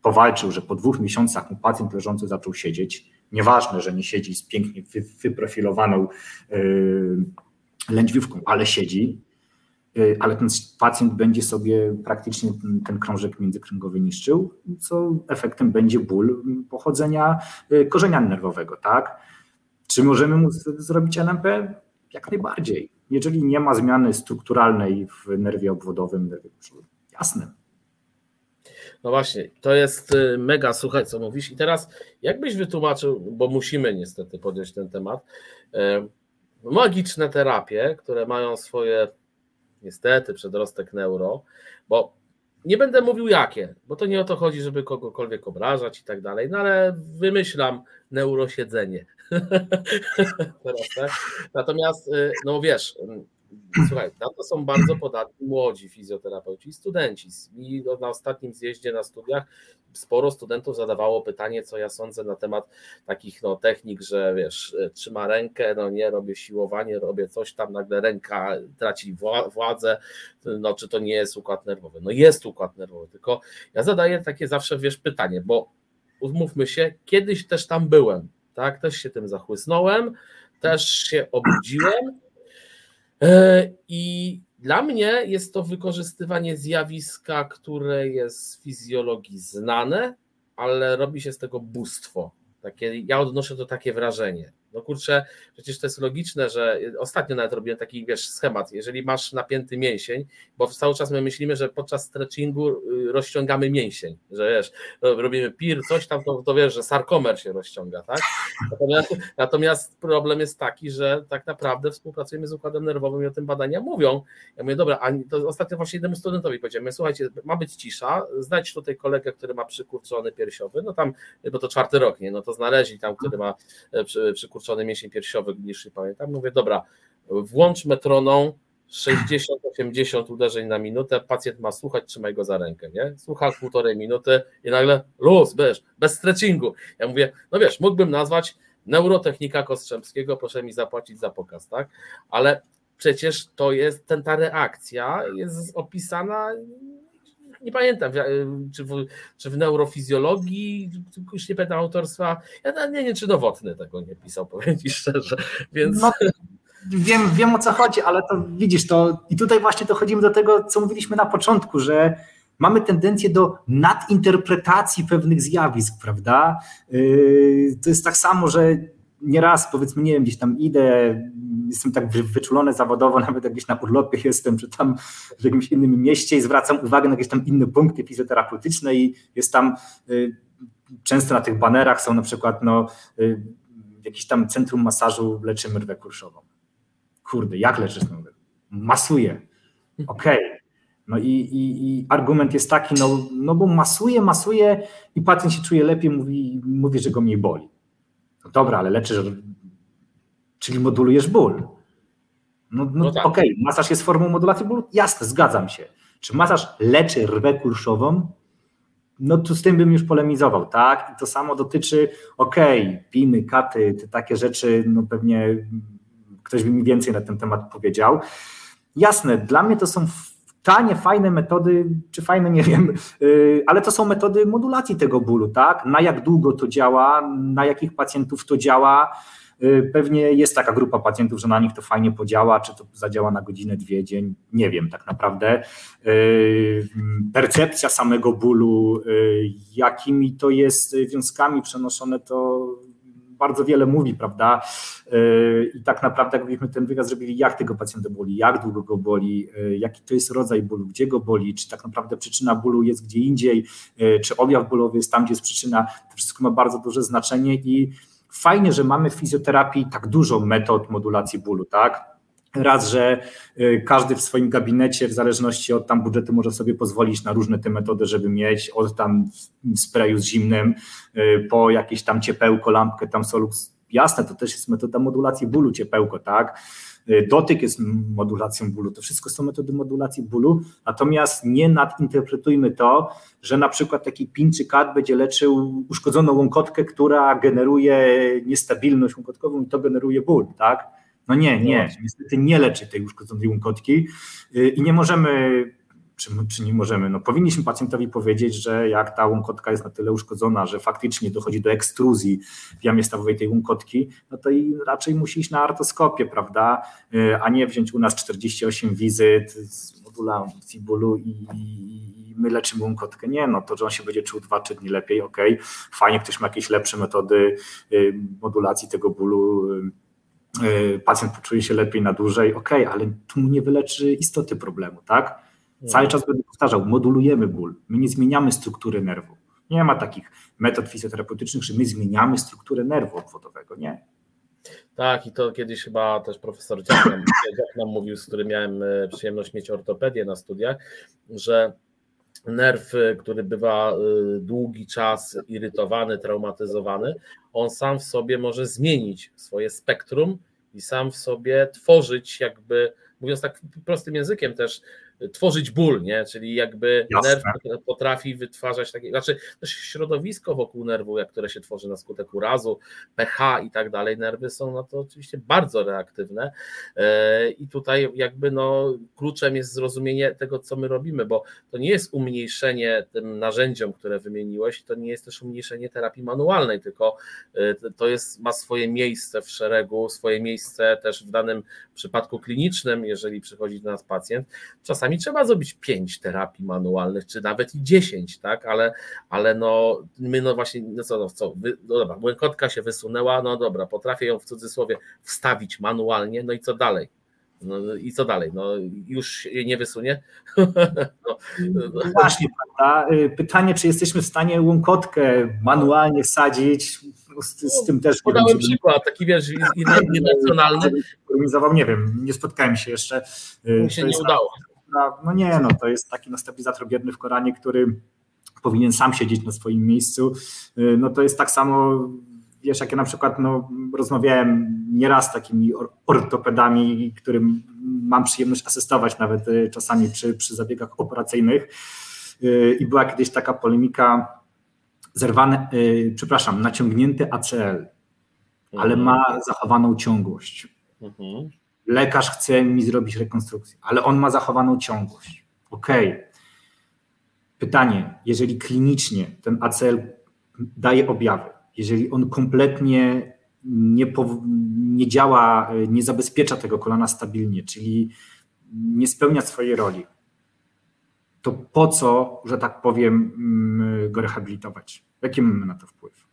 B: powalczył, że po dwóch miesiącach mu pacjent leżący zaczął siedzieć. Nieważne, że nie siedzi z pięknie wyprofilowaną yy, lędźwiówką, ale siedzi, yy, ale ten pacjent będzie sobie praktycznie ten, krążek międzykręgowy niszczył, co efektem będzie ból pochodzenia yy, korzenia nerwowego, tak? Czy możemy mu zrobić NMP? Jak najbardziej. Jeżeli nie ma zmiany strukturalnej w nerwie obwodowym, nerwie jasne,
A: no właśnie, to jest y, mega, słuchaj, co mówisz. I teraz, jakbyś wytłumaczył, bo musimy niestety podjąć ten temat, y, magiczne terapie, które mają swoje, niestety, przedrostek neuro, bo nie będę mówił jakie, bo to nie o to chodzi, żeby kogokolwiek obrażać i tak dalej, no ale wymyślam neurosiedzenie. Teraz, tak? Natomiast, y, no wiesz, Słuchaj, na to są bardzo podatni młodzi fizjoterapeuci i studenci. I na ostatnim zjeździe na studiach sporo studentów zadawało pytanie, co ja sądzę na temat takich no, technik, że wiesz, trzyma rękę, no nie, robię siłowanie, robię coś tam, nagle ręka traci władzę, no czy to nie jest układ nerwowy? No jest układ nerwowy, tylko ja zadaję takie zawsze, wiesz, pytanie, bo umówmy się, kiedyś też tam byłem, tak, też się tym zachłysnąłem, też się obudziłem, E, I dla mnie jest to wykorzystywanie zjawiska, które jest z fizjologii znane, ale robi się z tego bóstwo. Takie, ja odnoszę to takie wrażenie. No kurczę, przecież to jest logiczne, że ostatnio nawet robiłem taki, wiesz, schemat, jeżeli masz napięty mięsień, bo cały czas my myślimy, że podczas stretchingu y, rozciągamy mięsień, że wiesz, robimy pir, coś tam, to, to wiesz, że sarkomer się rozciąga, tak? Natomiast, natomiast problem jest taki, że tak naprawdę współpracujemy z układem nerwowym i o tym badania mówią. Ja mówię, dobra, a to ostatnio właśnie jednemu studentowi powiedziałem, słuchajcie, ma być cisza, znajdź tutaj kolegę, który ma przykurczony piersiowy, no tam, bo to czwarty rok, nie, no to znaleźli tam, który ma e, przy, przykurczony skurczony mięsień piersiowy, niższy pamiętam. Mówię, dobra, włącz metroną 60-80 uderzeń na minutę, pacjent ma słuchać, trzymaj go za rękę, nie? Słucha półtorej minuty i nagle luz, wiesz, bez stretchingu. Ja mówię, no wiesz, mógłbym nazwać neurotechnika Kostrzemskiego, proszę mi zapłacić za pokaz, tak? Ale przecież to jest, ten, ta reakcja jest opisana nie pamiętam, czy w, czy w neurofizjologii, już nie pamiętam autorstwa, ja nie wiem, czy Nowotny tego nie pisał, powiem Ci szczerze, więc... No,
B: wiem, wiem o co chodzi, ale to widzisz, to i tutaj właśnie dochodzimy do tego, co mówiliśmy na początku, że mamy tendencję do nadinterpretacji pewnych zjawisk, prawda? Yy, to jest tak samo, że nieraz powiedzmy, nie wiem, gdzieś tam idę, jestem tak wyczulony zawodowo, nawet jak gdzieś na urlopie jestem, czy tam w jakimś innym mieście i zwracam uwagę na jakieś tam inne punkty fizjoterapeutyczne i jest tam y, często na tych banerach są na przykład no, y, jakieś tam centrum masażu leczymy rwę kurszową. Kurde, jak leczysz rwę? Masuję. Okej. Okay. No i, i, i, argument jest taki, no, no bo masuje, masuje i pacjent się czuje lepiej, mówi, mówi, że go mniej boli. No dobra, ale leczysz, czyli modulujesz ból. No, no, no tak. okej, okay, masaż jest formą modulacji bólu? Jasne, zgadzam się. Czy masaż leczy rwę kulszową? No to z tym bym już polemizował, tak? I to samo dotyczy, okej, okay, piny, katy, te takie rzeczy, no pewnie ktoś by mi więcej na ten temat powiedział. Jasne, dla mnie to są tanie, fajne metody, czy fajne, nie wiem, y, ale to są metody modulacji tego bólu, tak? Na jak długo to działa, na jakich pacjentów to działa. Y, pewnie jest taka grupa pacjentów, że na nich to fajnie podziała, czy to zadziała na godzinę, dwie, dzień, nie wiem tak naprawdę. Y, percepcja samego bólu, jakimi to jest związkami przenoszone, to bardzo wiele mówi, prawda? Yy, I tak naprawdę, jakbyśmy ten wywiad zrobili, jak tego pacjenta boli, jak długo go boli, yy, jaki to jest rodzaj bólu, gdzie go boli, czy tak naprawdę przyczyna bólu jest gdzie indziej, yy, czy objaw bólowy jest tam, gdzie jest przyczyna, to wszystko ma bardzo duże znaczenie i fajnie, że mamy w fizjoterapii tak dużo metod modulacji bólu, tak? Raz, że y, każdy w swoim gabinecie, w zależności od tam budżetu, może sobie pozwolić na różne te metody, żeby mieć od tam sprayu z zimnym, y, po jakieś tam ciepełko, lampkę, tam solux. Jasne, to też jest metoda modulacji bólu, ciepełko, tak? Y, dotyk jest modulacją bólu, to wszystko są metody modulacji bólu, natomiast nie nadinterpretujmy to, że na przykład taki pin czy kat będzie leczył uszkodzoną łąkotkę, która generuje niestabilność łąkotkową i to generuje ból, tak? No nie, nie, niestety nie leczy tej uszkodzonej łąkotki. Y, i nie możemy, czy, czy nie możemy, no powinniśmy pacjentowi powiedzieć, że jak ta łąkotka jest na tyle uszkodzona, że faktycznie dochodzi do ekstruzji w jamie stawowej tej łąkotki, no to i raczej musi iść na artoskopię, prawda, y, a nie wziąć u nas 48 wizyt z modulacji bólu i, i my leczymy łąkotkę. Nie, no to, że on się będzie czuł dwa, trzy dni lepiej, ok, fajnie, ktoś ma jakieś lepsze metody y, modulacji tego bólu, pacjent poczuje się lepiej na dłużej, ok, ale tu mu nie wyleczy istoty problemu, tak? Cały czas będę powtarzał, modulujemy ból, my nie zmieniamy struktury nerwu. Nie ma takich metod fizjoterapeutycznych, że my zmieniamy strukturę nerwu obwodowego, nie.
A: Tak, i to kiedyś chyba też profesor Dziak nam, Dziak nam mówił, z którym miałem e, przyjemność mieć ortopedię na studiach, że nerw, który bywa długi czas irytowany, traumatyzowany, on sam w sobie może zmienić swoje spektrum i sam w sobie tworzyć jakby, mówiąc tak prostym językiem też, tworzyć ból, nie? czyli jakby Jasne. nerw potrafi wytwarzać takie, znaczy też środowisko wokół nerwu, jak które się tworzy na skutek urazu, pH i tak dalej, nerwy są na to oczywiście bardzo reaktywne e, i tutaj jakby no kluczem jest zrozumienie tego, co my robimy, bo to nie jest umniejszenie tym narzędziom, które wymieniłeś, to nie jest też umniejszenie terapii manualnej, tylko e, to jest, ma swoje miejsce w szeregu, swoje miejsce też w danym przypadku klinicznym, jeżeli przychodzi do nas pacjent, czasami czasami trzeba zrobić pięć terapii manualnych, czy nawet i dziesięć, tak, ale, ale no my no właśnie, no co, no co, wy, no dobra, błękotka się wysunęła, no dobra, potrafię ją w cudzysłowie wstawić manualnie, no i co dalej? No i co dalej? No już jej nie wysunie?
B: No, no. Właśnie, prawda? Y, pytanie, czy jesteśmy w stanie łąkotkę manualnie sadzić, z, z tym też...
A: Podałem przykład, taki wiesz, irracjonalny.
B: Nie wiem, nie spotkałem się jeszcze.
A: Y, Mi się nie udało
B: no nie, no to jest taki no, stabilizator bierny w Koranie, który powinien sam siedzieć na swoim miejscu. Y, no to jest tak samo, wiesz, jak ja na przykład no, rozmawiałem nieraz z takimi ortopedami, którym mam przyjemność asystować nawet y, czasami przy, przy zabiegach operacyjnych y, i była kiedyś taka polemika, zerwane, przepraszam, naciągnięty ACL, ale mhm. ma zachowaną ciągłość. Mhm lekarz chce mi zrobić rekonstrukcję, ale on ma zachowaną ciągłość. Ok. Pytanie, jeżeli klinicznie ten ACL daje objawy, jeżeli on kompletnie nie, nie działa, nie zabezpiecza tego kolana stabilnie, czyli nie spełnia swojej roli, to po co, że tak powiem, mm, go rehabilitować? Jaki mamy na to wpływ?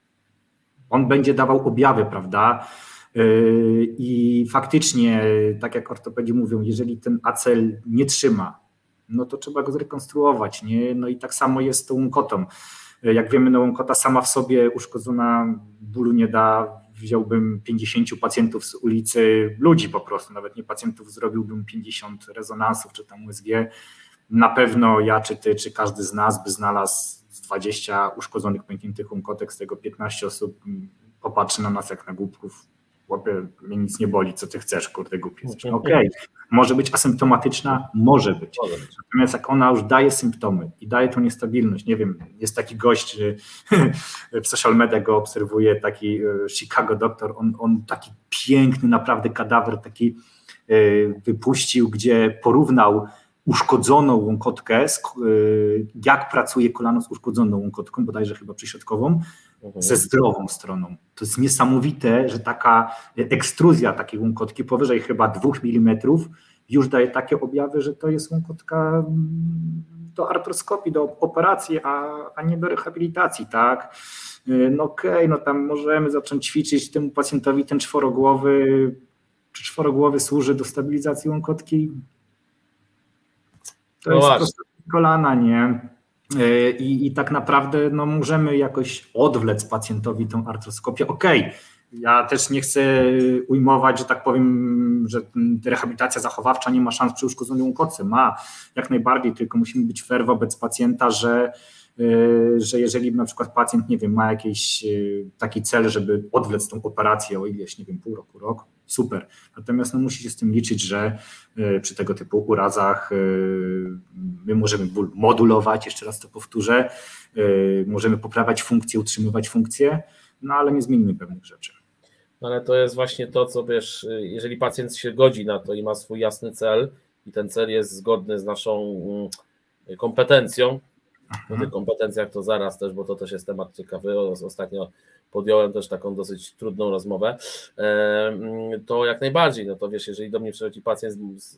B: On będzie dawał objawy, prawda? Yy, I faktycznie, tak jak ortopedzi mówią, jeżeli ten acel nie trzyma, no to trzeba go zrekonstruować. Nie? No i tak samo jest z tą łąkotą. Yy, jak wiemy, no łąkota sama w sobie uszkodzona bólu nie da. Wziąłbym 50 pacjentów z ulicy, ludzi po prostu, nawet nie pacjentów, zrobiłbym 50 rezonansów czy tam USG. Na pewno ja, czy ty, czy każdy z nas by znalazł 20 uszkodzonych pękniętych łąkotek, z tego 15 osób popatrzy na nas jak na głupków chłopie, mnie nic nie boli, co ty chcesz, kurde, głupi jesteś. Mhm. Okej, okay. może być asymptomatyczna, może być. Natomiast jak ona już daje symptomy i daje tą niestabilność, nie wiem, jest taki gość, w social media go obserwuję, taki e, Chicago doktor, on, on taki piękny naprawdę kadawer taki e, wypuścił, gdzie porównał uszkodzoną łąkotkę, jak pracuje kolano z uszkodzoną łąkotką, bodajże chyba przyśrodkową. Ze zdrową stroną. To jest niesamowite, że taka ekstruzja takiej łąkotki powyżej chyba 2 mm już daje takie objawy, że to jest łąkotka mm, do artroskopii, do operacji, a, a nie do rehabilitacji, tak? No okej, okay, no tam możemy zacząć ćwiczyć temu pacjentowi ten czworogłowy, czy czworogłowy służy do stabilizacji łąkotki? To no jest kolana, nie? E, I, I tak naprawdę no, możemy jakoś odwlec pacjentowi tą artroskopię. Okej, okay, ja też nie chcę ujmować, że tak powiem, że rehabilitacja zachowawcza nie ma szans przy uszkodzeniu łąkotce. Ma jak najbardziej, tylko musimy być fair wobec pacjenta, że E, że jeżeli na przykład pacjent, nie wiem, ma jakiś e, taki cel, żeby odwlec tą operację o ileś, nie wiem, pół roku, rok, super. Natomiast no, musi się z tym liczyć, że e, przy tego typu urazach my możemy ból modulować, jeszcze raz to powtórzę, możemy poprawiać funkcję, utrzymywać funkcję, no ale nie zmienimy pewnych rzeczy.
A: No, ale to jest właśnie to, co wiesz, jeżeli pacjent się godzi na to i ma swój jasny cel i ten cel jest zgodny z naszą mm, kompetencją, o tych kompetencjach to zaraz też, bo to też jest temat ciekawy. Ostatnio podjąłem też taką dosyć trudną rozmowę. To jak najbardziej, no to wiesz, jeżeli do mnie przychodzi pacjent,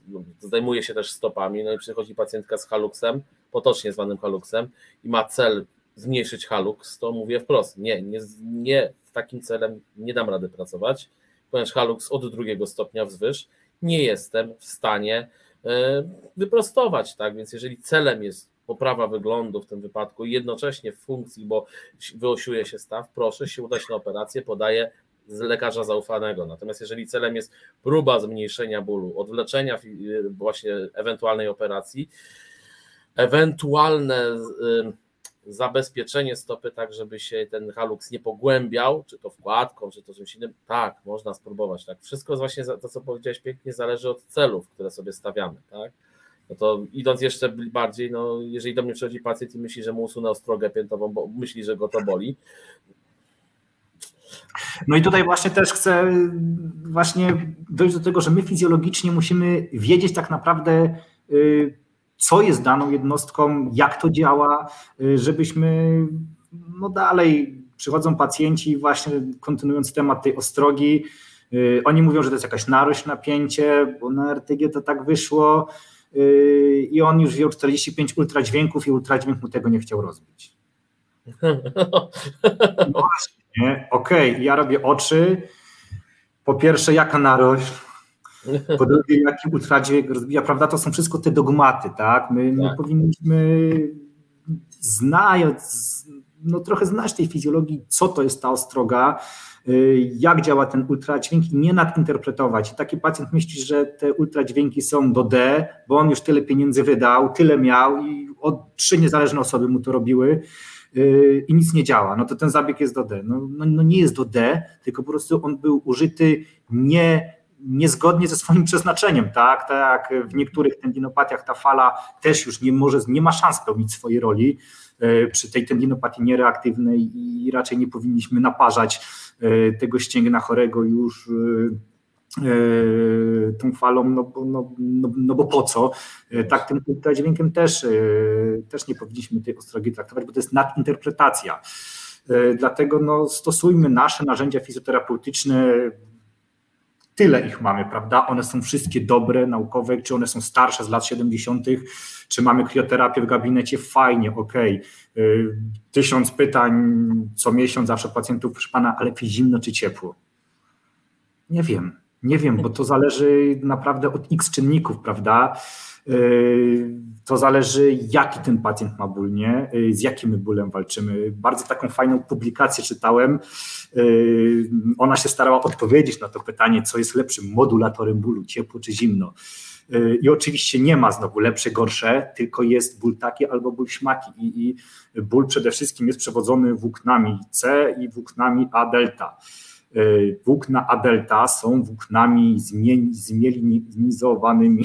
A: no, zdejmuje się też stopami, no i przychodzi pacjentka z haluksem, potocznie zwanym haluksem i ma cel zmniejszyć haluks, to mówię wprost, nie, nie, nie z takim celem nie dam rady pracować, ponieważ haluks od drugiego stopnia wzwyż nie jestem w stanie e, wyprostować, tak, więc jeżeli celem jest poprawa wyglądu w tym wypadku i jednocześnie w funkcji, bo wyosiuje się staw, proszę się udać na operację, podaję z lekarza zaufanego. Natomiast jeżeli celem jest próba zmniejszenia bólu, odwleczenia y, właśnie ewentualnej operacji, ewentualne zabezpieczenie stopy tak, żeby się ten halux nie pogłębiał, czy to wkładką, czy to czymś innym, tak, można spróbować, tak. Wszystko właśnie to, co powiedziałeś pięknie, zależy od celów, które sobie stawiamy, tak. No to idąc jeszcze bardziej, no jeżeli do mnie przychodzi pacjent i myśli, że mu usunę ostrogę piętową, bo myśli, że go to boli,
B: no i tutaj właśnie też chcę właśnie dojść do tego, że my fizjologicznie musimy wiedzieć tak naprawdę, y, co jest daną jednostką, jak to działa, y, żebyśmy no dalej przychodzą pacjenci właśnie kontynuując temat tej ostrogi, y, oni mówią, że to jest jakaś narość napięcie, bo na RTG to tak wyszło i on już wziął 45 ultradźwięków i ultradźwięk mu tego nie chciał rozbić. No właśnie, nie? Okej, okay, ja robię oczy. Po pierwsze, jaka narość? Po drugie, jaki ultradźwięk rozbija, prawda? To są wszystko te dogmaty, tak? My, tak. my powinniśmy znając, no trochę znać tej fizjologii, co to jest ta ostroga, jak działa ten ultradźwięk i nie nadinterpretować. Taki pacjent myśli, że te ultradźwięki są do D, bo on już tyle pieniędzy wydał, tyle miał i od trzy niezależne osoby mu to robiły Yy, i nic nie działa, no to ten zabieg jest do D. No, no, no, nie jest do D, tylko po prostu on był użyty nie, niezgodnie ze swoim przeznaczeniem, tak? Tak jak w niektórych tendinopatiach ta fala też już nie może, nie ma szans pełnić swojej roli yy, przy tej tendinopatii niereaktywnej i raczej nie powinniśmy naparzać tego ścięgna chorego już E, tą falą, no bo, no, no, no bo po co? E, tak tym ultradźwiękiem też, e, też nie powinniśmy tej ostrogi traktować, bo to jest nadinterpretacja. Dlatego no, stosujmy nasze narzędzia fizjoterapeutyczne, tyle ich mamy, prawda? One są wszystkie dobre, naukowe, czy one są starsze z lat 70., czy mamy krioterapię w gabinecie, fajnie, ok. Tysiąc pytań co miesiąc zawsze pacjentów, proszę pana, ale zimno czy ciepło? Nie wiem. Nie wiem, bo to zależy naprawdę od x czynników, prawda? Yy, to zależy, jaki ten pacjent ma ból, nie? Yy, z jakim bólem walczymy. Bardzo taką fajną publikację czytałem. Yy, ona się starała odpowiedzieć na to pytanie, co jest lepszym modulatorem bólu, ciepło czy zimno. I oczywiście nie ma znowu lepsze, gorsze, tylko jest ból taki albo ból śmaki. I, i ból przede wszystkim jest przewodzony włóknami C i włóknami A delta. E, włókna A delta są włóknami zmielinizowanymi.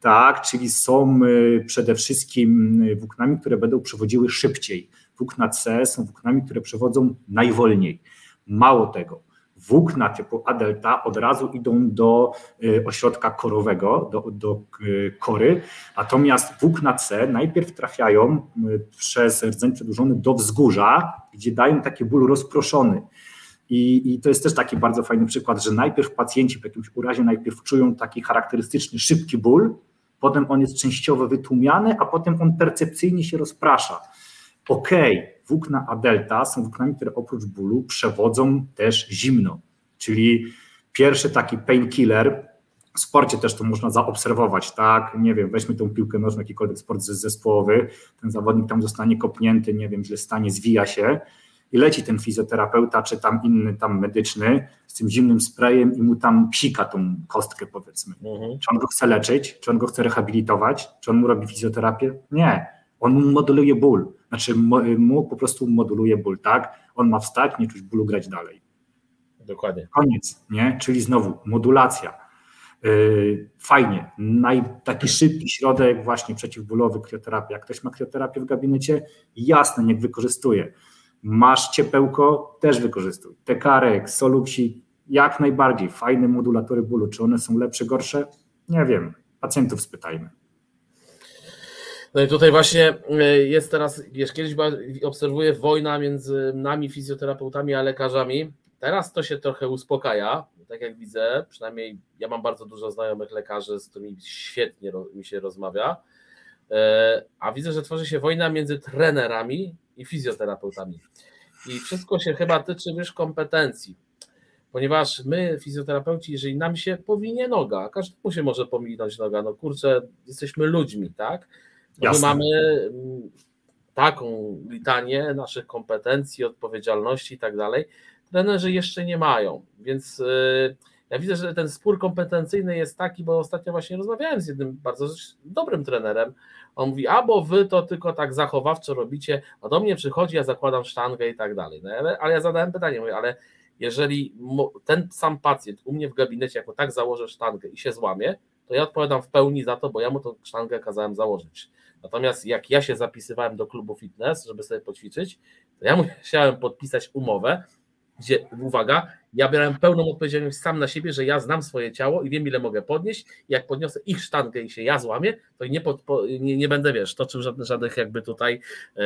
B: Tak, czyli są e, przede wszystkim e, włóknami, które będą przewodziły szybciej. Włókna C są włóknami, które przewodzą najwolniej. Mało tego, włókna typu A delta od razu idą do ośrodka korowego, do, do kory, natomiast włókna C najpierw trafiają przez rdzeń przedłużony do wzgórza, gdzie dają taki ból rozproszony. I, I, to jest też taki bardzo fajny przykład, że najpierw pacjenci po jakimś urazie najpierw czują taki charakterystyczny, szybki ból, potem on jest częściowo wytłumiany, a potem on percepcyjnie się rozprasza. Okej, okay, włókna A delta są włóknami, które oprócz bólu przewodzą też zimno, czyli pierwszy taki painkiller, w sporcie też to można zaobserwować, tak, nie wiem, weźmy tą piłkę nożną, jakikolwiek sport zespołowy, ten zawodnik tam zostanie kopnięty, nie wiem, źle stanie, zwija się, i leci ten fizjoterapeuta, czy tam inny tam medyczny z tym zimnym sprayem i mu tam psika tą kostkę powiedzmy. Mhm. Czy on go chce leczyć, czy on go chce rehabilitować, czy on mu robi fizjoterapię? Nie. On mu moduluje ból. Znaczy mu po prostu moduluje ból, tak? On ma wstać, nie czuć bólu, grać dalej.
A: Dokładnie.
B: Koniec, nie? Czyli znowu modulacja. Yy, fajnie, Naj, taki szybki środek właśnie przeciwbólowy, krioterapia. Jak ktoś ma krioterapię w gabinecie, jasne, niech wykorzystuje. Masz ciepełko, też wykorzystuj. Tekarek, Soluxi, jak najbardziej. Fajne modulatory bólu. Czy one są lepsze, gorsze? Nie wiem. Pacjentów spytajmy.
A: No i tutaj właśnie e, jest teraz, wiesz, kiedyś obserwuję wojna między nami, fizjoterapeutami, a lekarzami. Teraz to się trochę uspokaja, tak jak widzę, przynajmniej ja mam bardzo dużo znajomych lekarzy, z którymi świetnie mi się rozmawia, e, a widzę, że tworzy się wojna między trenerami i fizjoterapeutami. I wszystko się chyba tyczy już kompetencji, ponieważ my, fizjoterapeuci, jeżeli nam się powinie noga, każdemu się może pominąć noga, no kurczę, jesteśmy ludźmi, tak? No my mamy mm, taką litanię naszych kompetencji, odpowiedzialności i tak dalej. Trenerzy jeszcze nie mają, więc y, Ja widzę, że ten spór kompetencyjny jest taki, bo ostatnio właśnie rozmawiałem z jednym bardzo dobrym trenerem. On mówi, a bo wy to tylko tak zachowawczo robicie, a do mnie przychodzi, ja zakładam sztangę i tak dalej. No, ale, ale ja zadałem pytanie, mówię, ale jeżeli ten sam pacjent u mnie w gabinecie jako tak założy sztangę i się złamie, to ja odpowiadam w pełni za to, bo ja mu tą sztangę kazałem założyć. Natomiast jak ja się zapisywałem do klubu fitness, żeby sobie poćwiczyć, to ja musiałem podpisać umowę, gdzie, uwaga, ja brałem pełną odpowiedzialność sam na siebie, że ja znam swoje ciało i wiem, ile mogę podnieść. Jak podniosę ich sztangę i się ja złamię, to nie, pod, po, nie, nie, będę, wiesz, toczył żadnych, żadnych jakby tutaj e,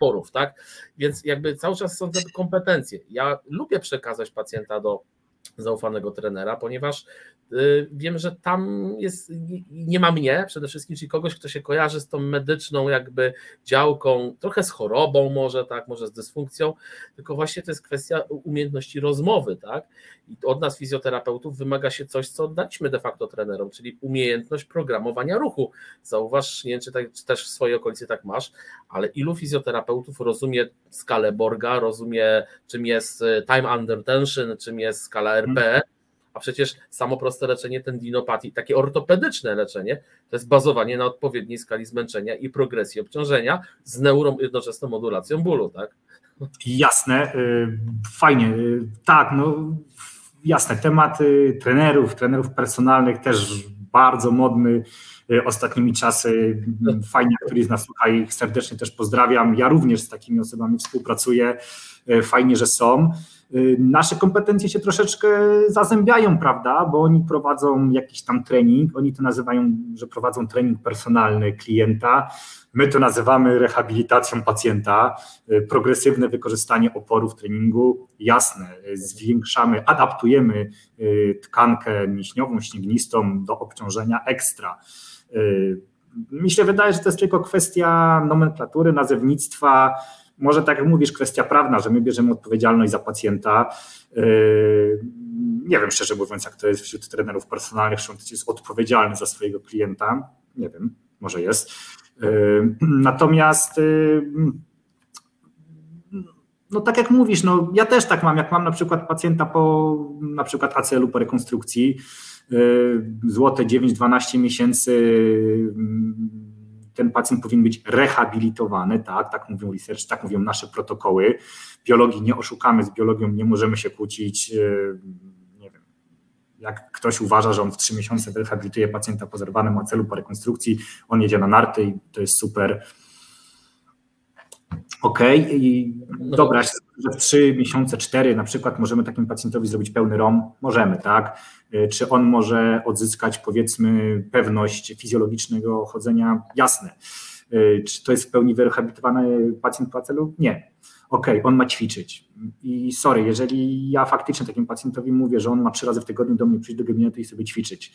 A: e, tak? Więc jakby cały czas są te kompetencje. Ja lubię przekazać pacjenta do zaufanego trenera, ponieważ y, wiem, że tam jest, nie ma mnie przede wszystkim, czyli kogoś, kto się kojarzy z tą medyczną jakby działką, trochę z chorobą może, tak, może z dysfunkcją, tylko właśnie to jest kwestia umiejętności rozmowy, tak, i od nas fizjoterapeutów wymaga się coś, co oddaliśmy de facto trenerom, czyli umiejętność programowania ruchu. Zauważ, nie wiem, czy, tak, czy też w swojej okolicy tak masz, ale ilu fizjoterapeutów rozumie skalę Borga, rozumie czym jest y, time under tension, czym jest skala RPE, a przecież samo proste leczenie tendinopatii, takie ortopedyczne leczenie, to jest bazowanie na odpowiedniej skali zmęczenia i progresji obciążenia z neurą jednoczesną modulacją bólu, tak?
B: Jasne, y, fajnie, y, tak, no jasne, temat trenerów, trenerów personalnych też bardzo modny ostatnimi czasy. Fajnie, któryś z nas słucha ich serdecznie też pozdrawiam. Ja również z takimi osobami współpracuję. Fajnie, że są. Y, nasze kompetencje się troszeczkę zazębiają, prawda, bo oni prowadzą jakiś tam trening, oni to nazywają, że prowadzą trening personalny klienta, my to nazywamy rehabilitacją pacjenta, y, progresywne wykorzystanie oporu w treningu, jasne, zwiększamy, adaptujemy y, tkankę mięśniową, śniegnistą do obciążenia ekstra. Mi się wydaje, że to jest tylko kwestia nomenklatury, nazewnictwa, może tak jak mówisz, kwestia prawna, że my bierzemy odpowiedzialność za pacjenta. Yy, nie wiem szczerze mówiąc, jak to jest wśród trenerów personalnych, czy on jest odpowiedzialny za swojego klienta. Nie wiem, może jest. Yy, natomiast yy, no tak jak mówisz, no ja też tak mam, jak mam na przykład pacjenta po na przykład ACL-u po rekonstrukcji, złote 9-12 miesięcy ten pacjent powinien być rehabilitowany, tak, tak mówią research, tak mówią nasze protokoły. Biologii nie oszukamy, z biologią nie możemy się kłócić. E, nie wiem, jak ktoś uważa, że on w trzy miesiące rehabilituje pacjenta po zerwanym celu po rekonstrukcji, on jedzie na narty i to jest super. Okej, okay. No dobra, że w trzy miesiące, cztery na przykład możemy takim pacjentowi zrobić pełny ROM? Możemy, tak? E, czy on może odzyskać powiedzmy pewność fizjologicznego chodzenia? Jasne. E, czy to jest w pełni wyrehabilitowany pacjent po celu? Nie. Okej, okay, on ma ćwiczyć. I sorry, jeżeli ja faktycznie takim pacjentowi mówię, że on ma trzy razy w tygodniu do mnie przyjść do gabinetu i sobie ćwiczyć,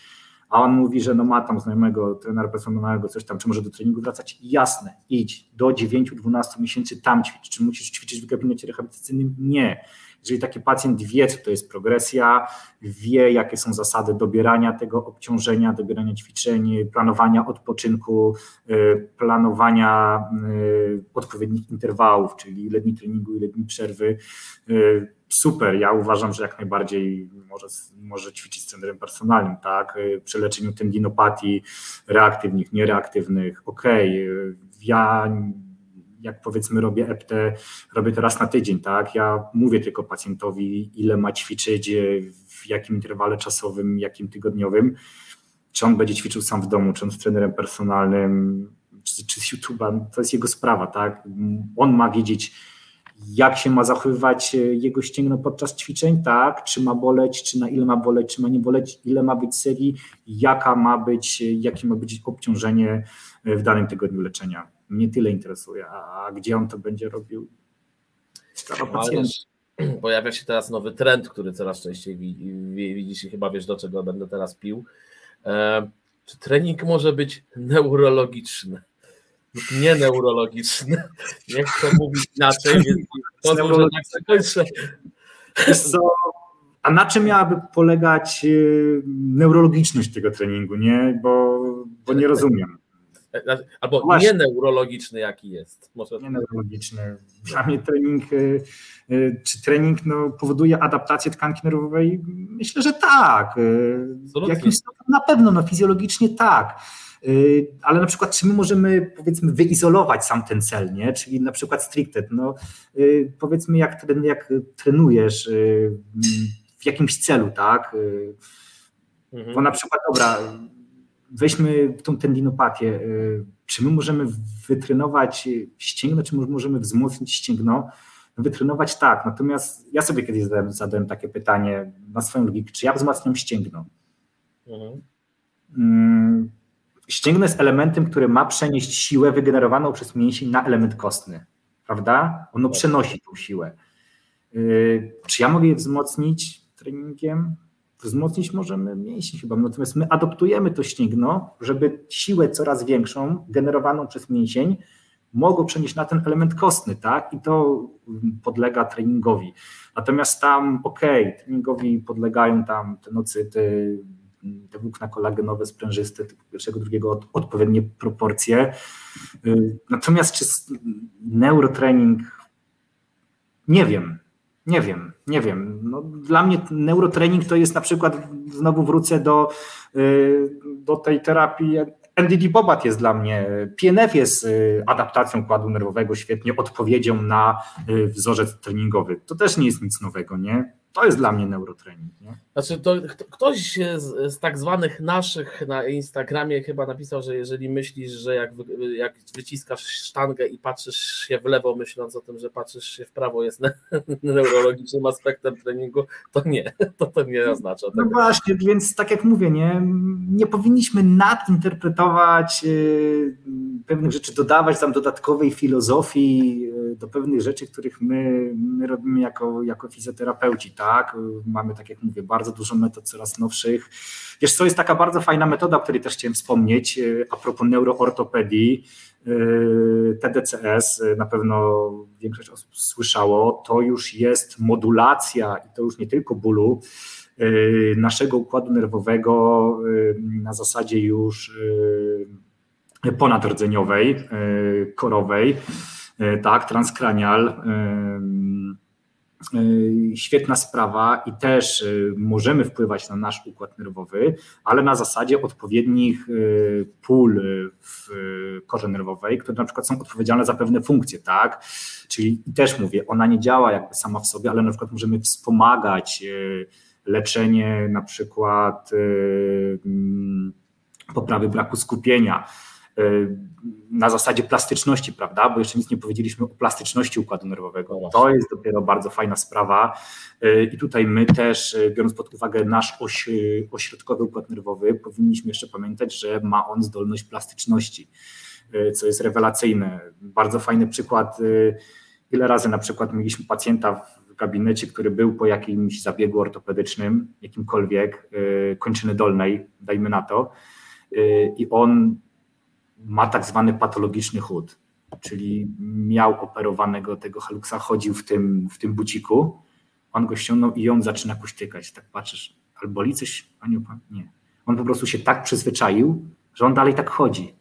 B: a on mówi, że no ma tam znajomego trenera personalnego, coś tam, czy może do treningu wracać, jasne, idź, do 9-12 miesięcy tam ćwicz, czy musisz ćwiczyć w gabinecie rehabilitacyjnym? Nie. Jeżeli taki pacjent wie, co to jest progresja, wie, jakie są zasady dobierania tego obciążenia, dobierania ćwiczeń, planowania odpoczynku, y, planowania y, odpowiednich interwałów, czyli ile dni treningu, ile dni przerwy, y, super. Ja uważam, że jak najbardziej może, może ćwiczyć z trenerem personalnym, tak? Przy leczeniu tendinopatii reaktywnych, niereaktywnych. Okej, okay. ja jak powiedzmy robię EPTE, robię to raz na tydzień, tak? Ja mówię tylko pacjentowi, ile ma ćwiczyć, w jakim interwale czasowym, jakim tygodniowym. Czy on będzie ćwiczył sam w domu, czy on z trenerem personalnym, czy, czy z YouTube'a, to jest jego sprawa, tak? On ma wiedzieć, jak się ma zachowywać jego ścięgno podczas ćwiczeń, tak? Czy ma boleć, czy na ile ma boleć, czy ma nie boleć, ile ma być serii, jaka ma być, jakie ma być obciążenie w danym tygodniu leczenia mnie tyle interesuje, a gdzie on to będzie robił?
A: Sprawa Pojawia się teraz nowy trend, który coraz częściej widzisz i chyba wiesz, do czego będę teraz pił. E, czy trening może być neurologiczny? lub nie neurologiczny? Nie chcę mówić inaczej, więc pozwól, że tak zakończę.
B: A na czym miałaby polegać y, neurologiczność tego treningu, nie? Bo, bo nie rozumiem.
A: Albo Właśnie. nie neurologiczny, jaki jest.
B: Może... Nie neurologiczny. Dla mnie trening, czy trening no, powoduje adaptację tkanki nerwowej? Myślę, że tak. W jakimś stopniu na pewno, no, fizjologicznie tak. Y, ale na przykład czy my możemy powiedzmy wyizolować sam ten cel, nie? czyli na przykład stricte, no, y, powiedzmy jak, jak trenujesz y, w jakimś celu, tak, mhm. bo na przykład dobra, weźmy tą tendinopatię, czy my możemy wytrenować ścięgno, czy możemy wzmocnić ścięgno, no, wytrenować tak, natomiast ja sobie kiedyś zadałem, zadałem takie pytanie na swoją logikę, czy ja wzmacniam ścięgno? Mhm. Mm, ścięgno jest elementem, który ma przenieść siłę wygenerowaną przez mięsień na element kostny, prawda? Ono tak. przenosi tą siłę. Yy, czy ja mogę je wzmocnić treningiem? Wzmocnić możemy mięsień chyba, natomiast my adoptujemy to ścięgno, żeby siłę coraz większą, generowaną przez mięsień, mogło przenieść na ten element kostny, tak? I to podlega treningowi. Natomiast tam, okej, okay, treningowi podlegają tam te nocyty, te włókna kolagenowe, sprężyste, pierwszego, drugiego, odpowiednie proporcje. Natomiast czy neurotrening, nie wiem, nie wiem, nie wiem. No, dla mnie neurotrening to jest na przykład, znowu wrócę do, y, do tej terapii NDD Bobat jest dla mnie, PNF jest y, adaptacją układu nerwowego, świetnie odpowiedzią na wzorzec treningowy. To też nie jest nic nowego, nie? To jest dla mnie neurotrening. Nie?
A: Znaczy, to ktoś z, z, tak zwanych naszych na Instagramie chyba napisał, że jeżeli myślisz, że jak, jak wyciskasz sztangę i patrzysz się w lewo, myśląc o tym, że patrzysz się w prawo, jest ne, neurologicznym aspektem treningu, to nie, to, to nie oznacza
B: tego. No właśnie, więc tak jak mówię, nie, nie powinniśmy nadinterpretować yy, pewnych rzeczy, dodawać tam dodatkowej filozofii yy, do pewnych rzeczy, których my, my robimy jako, jako fizjoterapeuci. Tak? Tak? Mamy, tak jak mówię, bardzo dużo metod coraz nowszych. Wiesz co, jest taka bardzo fajna metoda, o której też chciałem wspomnieć, e, a propos neuroortopedii, e, TDCS, e, na pewno większość osób słyszało, to już jest modulacja i to już nie tylko bólu naszego układu nerwowego na zasadzie już ponadrdzeniowej, korowej, tak, transkranial, świetna sprawa i też y, możemy wpływać na nasz układ nerwowy, ale na zasadzie odpowiednich y, pól w korze nerwowej, które na przykład są odpowiedzialne za pewne funkcje, tak? Czyli też mówię, ona nie działa jakby sama w sobie, ale na przykład możemy wspomagać leczenie na przykład mm, poprawy braku skupienia, Y, na zasadzie plastyczności, prawda? Bo jeszcze nic nie powiedzieliśmy o plastyczności układu nerwowego. No to jest dopiero bardzo fajna sprawa. Y, I tutaj my też, y, biorąc pod uwagę nasz oś, ośrodkowy układ nerwowy, powinniśmy jeszcze pamiętać, że ma on zdolność plastyczności, co jest rewelacyjne. Bardzo fajny przykład. Ile razy na przykład mieliśmy pacjenta w gabinecie, który był po jakimś zabiegu ortopedycznym, jakimkolwiek, kończyny dolnej, dajmy na to, i on ma tak zwany patologiczny chód, czyli miał operowanego tego haluksa, chodził w tym, w tym buciku, on go ściągnął i on zaczyna kuśtykać. Tak patrzysz, albo boli coś? Pan? Nie. On po prostu się tak przyzwyczaił, że on dalej tak chodzi,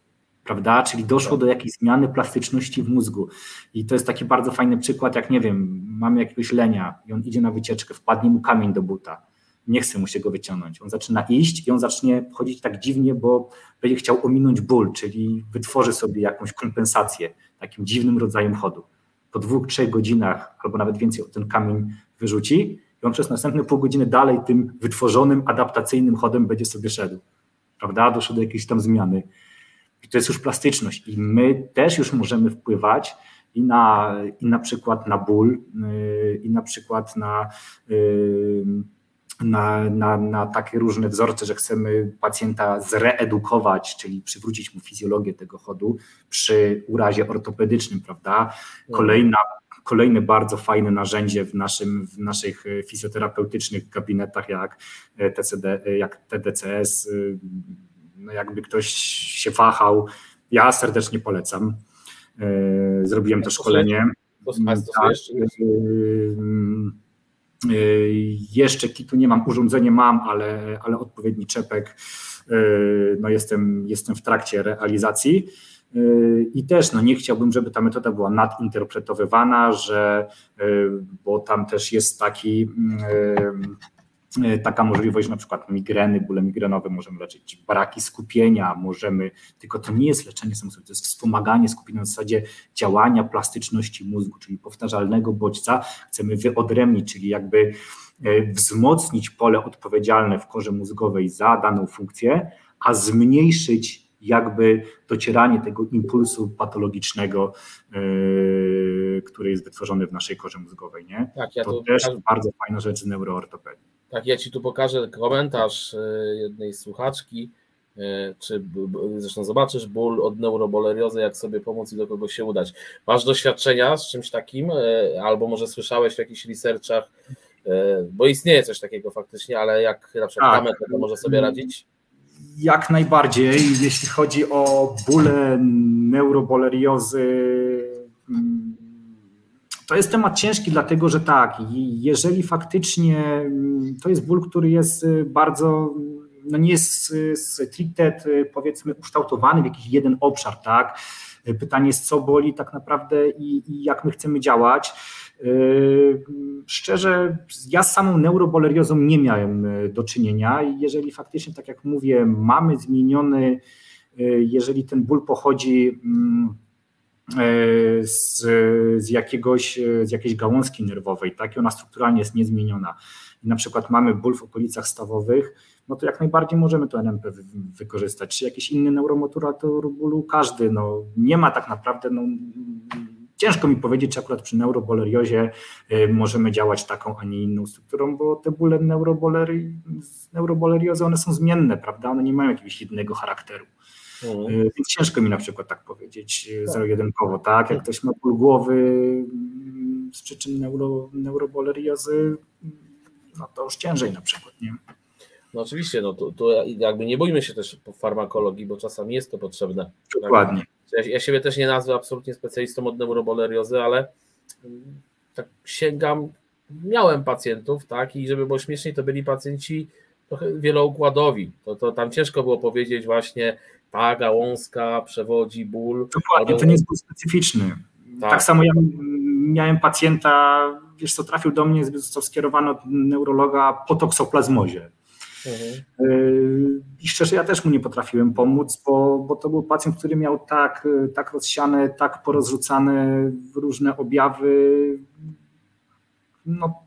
B: prawda? Czyli doszło do jakiejś zmiany plastyczności w mózgu. I to jest taki bardzo fajny przykład, jak nie wiem, mamy jakiegoś lenia i on idzie na wycieczkę, wpadnie mu kamień do buta nie chce mu się go wyciągnąć. On zaczyna iść i on zacznie chodzić tak dziwnie, bo będzie chciał ominąć ból, czyli wytworzy sobie jakąś kompensację takim dziwnym rodzajem chodu. Po dwóch, trzech godzinach albo nawet więcej ten kamień wyrzuci i on przez następne pół godziny dalej tym wytworzonym, adaptacyjnym chodem będzie sobie szedł. Prawda? Doszło do jakiejś tam zmiany. I to jest już plastyczność. I my też już możemy wpływać i na, i na przykład na ból, yy, i na przykład na yy, na, na, na takie różne wzorce, że chcemy pacjenta zreedukować, czyli przywrócić mu fizjologię tego chodu przy urazie ortopedycznym, prawda? Kolejna, kolejne bardzo fajne narzędzie w, naszym, w naszych fizjoterapeutycznych gabinetach, jak TCD, jak TDCS. No jakby ktoś się wahał, ja serdecznie polecam. Zrobiłem to szkolenie. Tak, Y, jeszcze kitu nie mam, urządzenie mam, ale, ale odpowiedni czepek no jestem, jestem w trakcie realizacji. I też no nie chciałbym, żeby ta metoda była nadinterpretowywana, że, bo tam też jest taki taka możliwość, na przykład migreny, bóle migrenowe, możemy leczyć braki skupienia, możemy, tylko to nie jest leczenie samochodowe, to jest wspomaganie skupienia na zasadzie działania plastyczności mózgu, czyli powtarzalnego bodźca, chcemy wyodrębnić, czyli jakby e, wzmocnić pole odpowiedzialne w korze mózgowej za daną funkcję, a zmniejszyć jakby docieranie tego impulsu patologicznego, yy, który jest wytworzony w naszej korze mózgowej. Nie? Tak, ja to, to też bardzo fajna rzecz z neuroortopedii.
A: Tak, ja Ci tu pokażę komentarz e, jednej słuchaczki, e, czy zresztą zobaczysz ból od neuroboleriozy, jak sobie pomóc i do kogo się udać. Masz doświadczenia z czymś takim, e, albo może słyszałeś w jakichś researchach, bo istnieje coś takiego faktycznie, ale jak na przykład tak. to może sobie radzić?
B: Jak najbardziej, jeśli chodzi o bóle neuroboleriozy, mm, to jest temat ciężki, dlatego że tak, jeżeli faktycznie mm, to jest ból, który jest y, bardzo, no nie jest y, stricte y, powiedzmy ukształtowany w jakiś jeden obszar, tak? Pytanie jest, co boli tak naprawdę i, i jak my chcemy działać. Szczerze, ja z samą neuroboleriozą nie miałem do czynienia jeżeli faktycznie, tak jak mówię, mamy zmieniony, jeżeli ten ból pochodzi mm, z, z, jakiegoś, z jakiejś gałązki nerwowej, tak? I ona strukturalnie jest niezmieniona. Na przykład mamy ból w okolicach stawowych, no to jak najbardziej możemy to NMP wy, wykorzystać. Czy jakiś inny neuromoturator bólu? Każdy. No, nie ma tak naprawdę, no, ciężko mi powiedzieć, czy akurat przy neuroboleriozie e, możemy działać taką, a nie inną strukturą, bo te bóle neurobolery, neuroboleriozy, one są zmienne, prawda? One nie mają jakiegoś jednego charakteru. Mhm. Y, więc ciężko mi na przykład tak powiedzieć y, tak. zero-jedynkowo, tak? Jak ktoś ma ból głowy mm, z przyczyn neuro, neuroboleriozy, no to już ciężej na przykład, nie?
A: No oczywiście, no to, to jakby nie bójmy się też po farmakologii, bo czasami jest to potrzebne.
B: Dokładnie.
A: Ja, ja siebie też nie nazwę absolutnie specjalistą od neuroboleriozy, ale mm, tak sięgam, miałem pacjentów, tak, i żeby było śmieszniej, to byli pacjenci trochę wieloukładowi. To, to tam ciężko było powiedzieć właśnie ta gałązka przewodzi ból.
B: Dokładnie, nie jest ból specyficzny. Tak. tak. samo ja miałem pacjenta, wiesz co, trafił do mnie, został skierowany od neurologa po toksoplazmozie. Mhm. Y, I szczerze, ja też mu nie potrafiłem pomóc, bo, bo to był pacjent, który miał tak, tak rozsiane, tak porozrzucane różne objawy. No,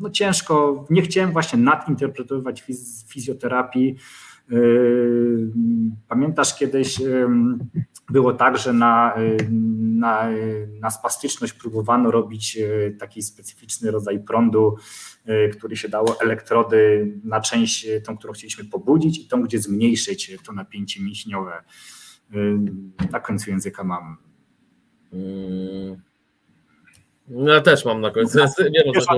B: no ciężko, nie chciałem właśnie nadinterpretować fiz fizjoterapii. Yy, pamiętasz kiedyś było tak, że na, na, na spastyczność próbowano robić yy, taki specyficzny rodzaj prądu, yy, który się dało elektrody na część, tą, którą chcieliśmy pobudzić i tą, gdzie zmniejszyć to napięcie mięśniowe. Na końcu języka mam. Hmm.
A: No, ja też mam na końcu. No,
B: wiem, wiesz, o,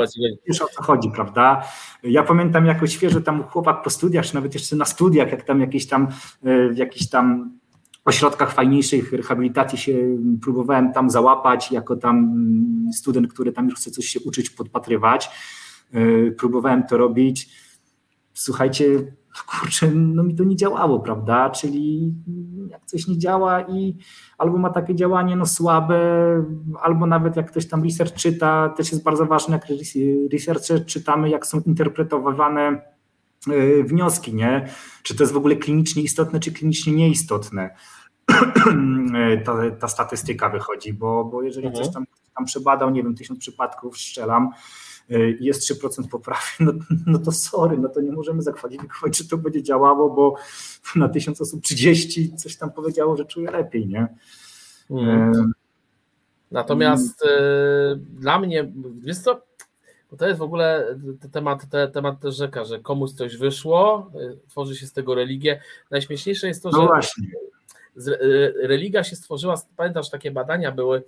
B: wiesz o co chodzi, prawda? Ja pamiętam jako świeży tam chłopak po studiach, czy nawet jeszcze na studiach, jak tam jakieś tam e, w jakichś tam ośrodkach fajniejszych rehabilitacji się próbowałem tam załapać, jako tam mm, student, który tam już chce coś się uczyć, podpatrywać. E, próbowałem to robić. Słuchajcie, kurczę, no mi to nie działało, prawda? Czyli jak coś nie działa i albo ma takie działanie no słabe, albo nawet jak ktoś tam research czyta, też jest bardzo ważne, jak research czytamy, jak są interpretowane y, wnioski, nie? Czy to jest w ogóle klinicznie istotne, czy klinicznie nieistotne. ta, ta statystyka wychodzi, bo, bo jeżeli mhm. ktoś tam, tam przebadał, nie wiem, tysiąc przypadków, strzelam, jest 3% poprawy, no, no to sorry, no to nie możemy zakwalifikować, czy to będzie działało, bo na tysiąc osób 30 coś tam powiedziało, że czuje lepiej, nie? Hmm.
A: Natomiast y, dla mnie, wiesz co, to jest w ogóle temat, te, temat też rzeka, że komuś coś wyszło, y, tworzy się z tego religię. Najśmieszniejsze jest to, no że właśnie. religia się stworzyła, pamiętasz, takie badania były,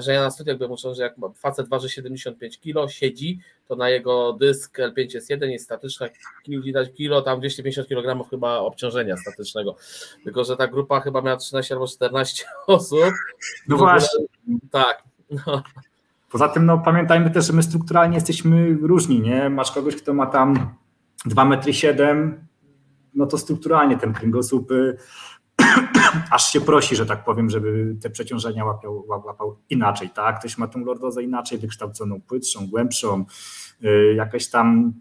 A: że ja na studiach byłem uczony, że jak facet waży 75 kg, siedzi, to na jego dysk L5S1 jest statyczne widać kilo, tam 250 kg chyba obciążenia statycznego. Tylko, że ta grupa chyba miała 13 albo 14 osób.
B: No właśnie.
A: Tak. No.
B: Poza tym, no pamiętajmy też, że my strukturalnie jesteśmy różni, nie? Masz kogoś, kto ma tam 2 metry 7 no to strukturalnie ten kręgosłup y, aż się prosi, że tak powiem, żeby te przeciążenia łapał, łapał inaczej, tak? Ktoś ma tą lordozę inaczej wykształconą, płytszą, głębszą, y, jakaś tam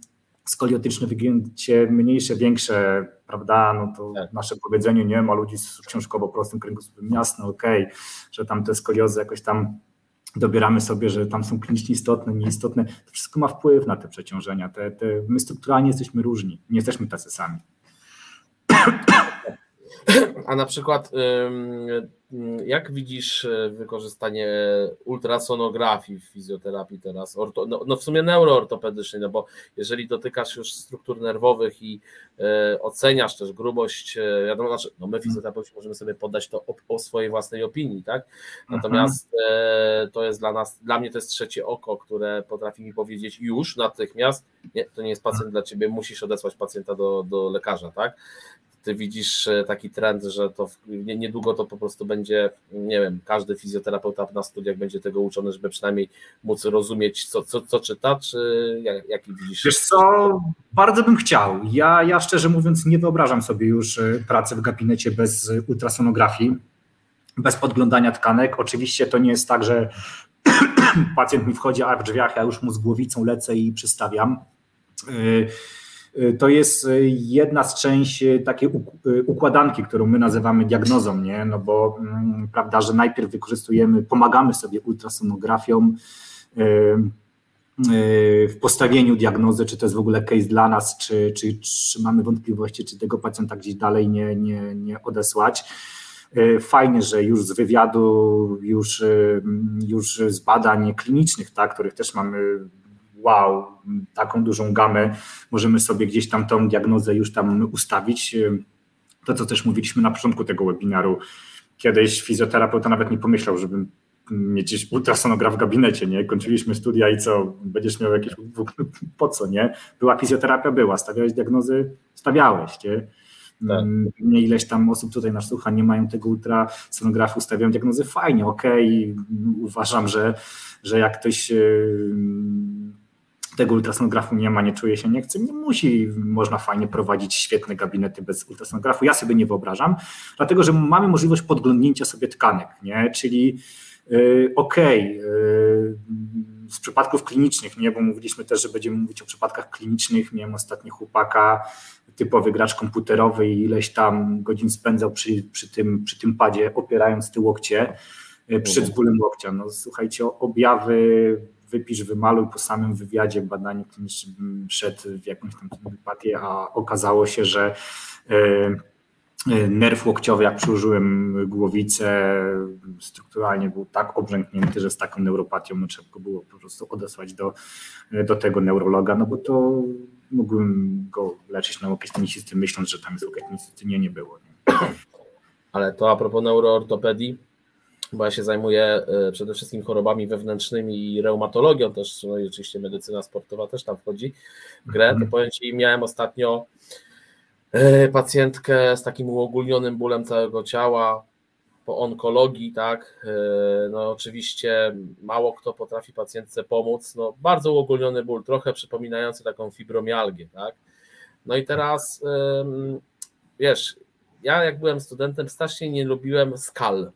B: skoliotyczne wygięcie mniejsze, większe, prawda, no to tak. nasze powiedzenie, nie ma ludzi z książkowo prostym kręgosłupem, jasne, okej, okay, że tam te skoliozy jakoś tam dobieramy sobie, że tam są klinicznie istotne, nieistotne, to wszystko ma wpływ na te przeciążenia, te, te, my strukturalnie jesteśmy różni, nie jesteśmy tacy sami.
A: A na przykład jak widzisz e, wykorzystanie ultrasonografii w fizjoterapii teraz, orto, no, no, w sumie neuroortopedycznej, no bo jeżeli dotykasz już struktur nerwowych i e, oceniasz też grubość, e, wiadomo, znaczy, no my fizjoterapeuci możemy sobie podać to o, o swojej własnej opinii, tak? Natomiast e, to jest dla nas, dla mnie to jest trzecie oko, które potrafi mi powiedzieć już natychmiast, nie, to nie jest pacjent dla ciebie, musisz odesłać pacjenta do, do lekarza, tak? Ty widzisz e, taki trend, że to niedługo to po prostu będzie, nie wiem, każdy fizjoterapeuta na studiach będzie tego uczony, żeby przynajmniej móc rozumieć, co, co, co czyta, czy jak, jaki widzisz?
B: Wiesz co, bardzo bym chciał. Ja, ja szczerze mówiąc nie wyobrażam sobie już e, pracy w gabinecie bez ultrasonografii, bez podglądania tkanek. Oczywiście to nie jest tak, że pacjent mi wchodzi, a w drzwiach ja już mu z głowicą lecę i przystawiam. Y, to jest y, jedna z części takiej y, układanki, którą my nazywamy diagnozą, nie? No bo mm, prawda, że najpierw wykorzystujemy, pomagamy sobie ultrasonografią w postawieniu diagnozy, czy to jest w ogóle case dla nas, czy, czy, czy mamy wątpliwości, czy tego pacjenta gdzieś dalej nie, nie, nie odesłać. Fajnie, że już z wywiadu, już, już z badań klinicznych, tak, których też mamy wow, taką dużą gamę, możemy sobie gdzieś tam tą diagnozę już tam ustawić. To, co też mówiliśmy na początku tego webinaru, kiedyś fizjoterapeuta nawet nie pomyślał, żeby mieć ultrasonograf w gabinecie, nie? Kończyliśmy studia i co, będziesz miał jakieś, po co, nie? Była fizjoterapia, była, stawiałeś diagnozy, stawiałeś, nie? Tak. Nie ileś tam osób tutaj nas słucha, nie mają tego ultrasonografu, stawiają diagnozy, fajnie, okej, okay. uważam, że, że jak ktoś tego ultrasonografu nie ma, nie czuje się, nie chce, nie musi, można fajnie prowadzić świetne gabinety bez ultrasonografu. Ja sobie nie wyobrażam, dlatego że mamy możliwość podglądnięcia sobie tkanek, nie? czyli yy, okej, okay, yy, z przypadków klinicznych, nie, bo mówiliśmy też, że będziemy mówić o przypadkach klinicznych. Miałem ostatnio chłopaka, typowy gracz komputerowy i ileś tam godzin spędzał przy, przy, tym, przy tym padzie, opierając ty łokcie, y, przed mhm. bólem łokcia. No słuchajcie, objawy wypisz, wymaluj po samym wywiadzie badanie kliniczne przed w jakąś tam empatię, a okazało się, że e, e, nerw łokciowy, jak przyłożyłem głowicę, strukturalnie był tak obrzęknięty, że z taką neuropatią no, trzeba było po prostu odesłać do, do tego neurologa, no bo to mógłbym go leczyć na łokieć tenisisty, myśląc, że tam jest łokieć tenisisty, nie, nie było. Nie.
A: Ale to a propos neuroortopedii, bo ja się zajmuję e, przede wszystkim chorobami wewnętrznymi i reumatologią też, no i oczywiście medycyna sportowa też tam wchodzi w grę, to mhm. powiem Ci, miałem ostatnio e, pacjentkę z takim uogólnionym bólem całego ciała, po onkologii, tak, e, no oczywiście mało kto potrafi pacjentce pomóc, no bardzo uogólniony ból, trochę przypominający taką fibromialgię, tak, no i teraz, wiesz, ja jak byłem studentem strasznie nie lubiłem skal,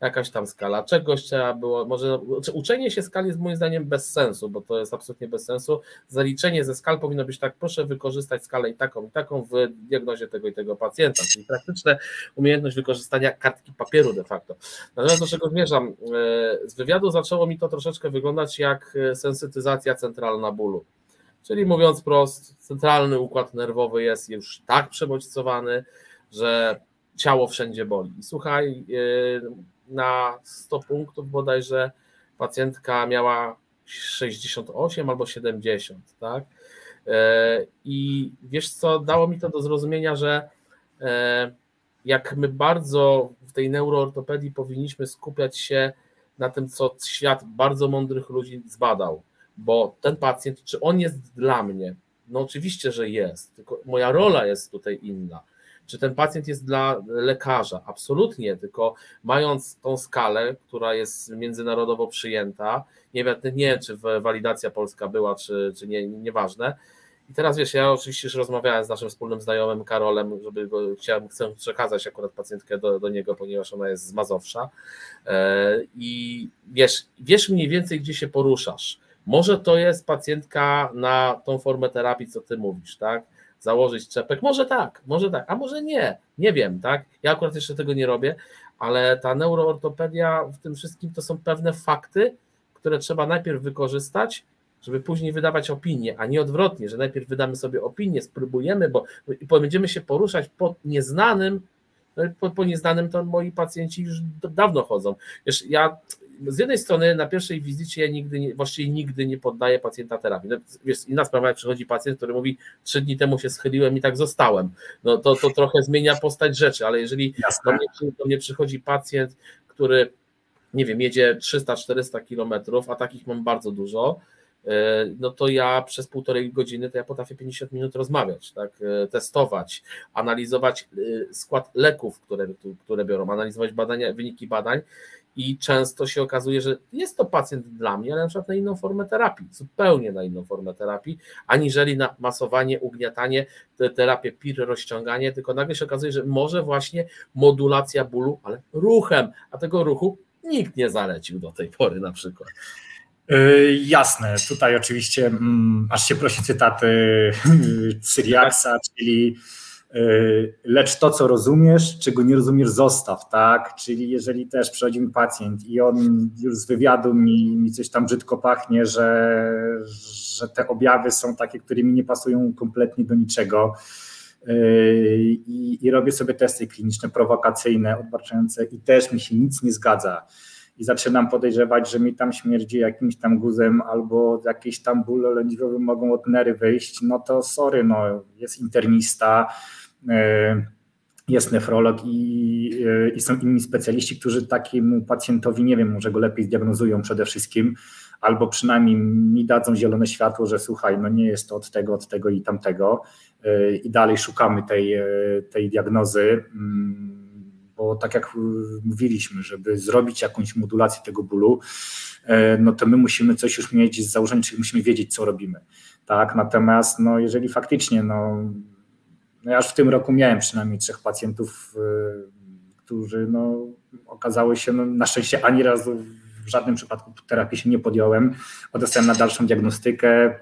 A: jakaś tam skala czegoś trzeba było, może uczenie się skali jest moim zdaniem bez sensu, bo to jest absolutnie bez sensu. Zaliczenie ze skal powinno być tak, proszę wykorzystać skalę i taką, i taką w diagnozie tego i tego pacjenta, czyli praktyczne umiejętność wykorzystania kartki papieru de facto. Natomiast do czego zmierzam, e, z wywiadu zaczęło mi to troszeczkę wyglądać jak e, sensytyzacja centralna bólu. Czyli mówiąc prost, centralny układ nerwowy jest już tak przebodźcowany, że ciało wszędzie boli. Słuchaj, e, na 100 punktów bodajże pacjentka miała 68 albo 70, tak? E, I wiesz co, dało mi to do zrozumienia, że e, jak my bardzo w tej neuroortopedii powinniśmy skupiać się na tym, co świat bardzo mądrych ludzi zbadał, bo ten pacjent, czy on jest dla mnie? No oczywiście, że jest, tylko moja rola jest tutaj inna czy ten pacjent jest dla lekarza? Absolutnie, tylko mając tą skalę, która jest międzynarodowo przyjęta, nie nie czy walidacja polska była, czy, czy nie, nieważne, I teraz wiesz, ja oczywiście już rozmawiałem z naszym wspólnym znajomym Karolem, żeby go chciałem, chcę przekazać akurat pacjentkę do, do niego, ponieważ ona jest z Mazowsza. E, I wiesz, wiesz mniej więcej, gdzie się poruszasz. Może to jest pacjentka na tą formę terapii, co ty mówisz, tak? Założyć czepek, może tak, może tak, a może nie, nie wiem, tak? Ja akurat jeszcze tego nie robię, ale ta neuroortopedia w tym wszystkim to są pewne fakty, które trzeba najpierw wykorzystać, żeby później wydawać opinię, a nie odwrotnie, że najpierw wydamy sobie opinię, spróbujemy, bo będziemy się poruszać po nieznanym, po, po nieznanym to moi pacjenci już dawno chodzą. Wiesz, ja z jednej strony na pierwszej wizycie ja nigdy, nie, właściwie nigdy nie poddaję pacjenta terapii. No, wiesz, inna sprawa, jak przychodzi pacjent, który mówi, trzy dni temu się schyliłem i tak zostałem. No to, to trochę zmienia postać rzeczy, ale jeżeli do mnie, do mnie przychodzi pacjent, który nie wiem, jedzie 300-400 kilometrów, a takich mam bardzo dużo, no to ja przez półtorej godziny to ja potrafię 50 minut rozmawiać, tak, e, testować, analizować e, skład leków, które, które biorą, analizować badania, wyniki badań i często się okazuje, że jest to pacjent dla mnie, ale na przykład na inną formę terapii, zupełnie na inną formę terapii, aniżeli na masowanie, ugniatanie, terapię PIR, rozciąganie, tylko nagle się okazuje, że może właśnie modulacja bólu, ale ruchem, a tego ruchu nikt nie zalecił do tej pory na przykład.
B: Yy, jasne, tutaj oczywiście mm, aż się prosi cytaty Cyriaksa, czyli yy, lecz to, co rozumiesz, czego nie rozumiesz, zostaw, tak? Czyli jeżeli też przychodzi mi pacjent i on już z wywiadu mi, mi coś tam brzydko pachnie, że, że te objawy są takie, które mi nie pasują kompletnie do niczego, i, i robię sobie testy kliniczne, prowokacyjne, odbarczające i też mi się nic nie zgadza i zaczynam podejrzewać, że mi tam śmierdzi jakimś tam guzem albo jakieś tam bóle lędźwiowe mogą od nery wyjść, no to sorry, no jest internista, e, jest nefrolog i, e, i są inni specjaliści, którzy takiemu pacjentowi, nie wiem, może go lepiej zdiagnozują przede wszystkim, albo przynajmniej mi dadzą zielone światło, że słuchaj, no nie jest to od tego, od tego i tamtego e, i dalej szukamy tej, tej diagnozy. Mm, bo tak jak mówiliśmy, żeby zrobić jakąś modulację tego bólu, e, no to my musimy coś już mieć z założenia, czyli musimy wiedzieć, co robimy. Tak, natomiast no, jeżeli faktycznie, no, no ja już w tym roku miałem przynajmniej trzech pacjentów, e, którzy no, okazały się, no, na szczęście ani razu w żadnym przypadku terapii się nie podjąłem, odesłałem na dalszą diagnostykę,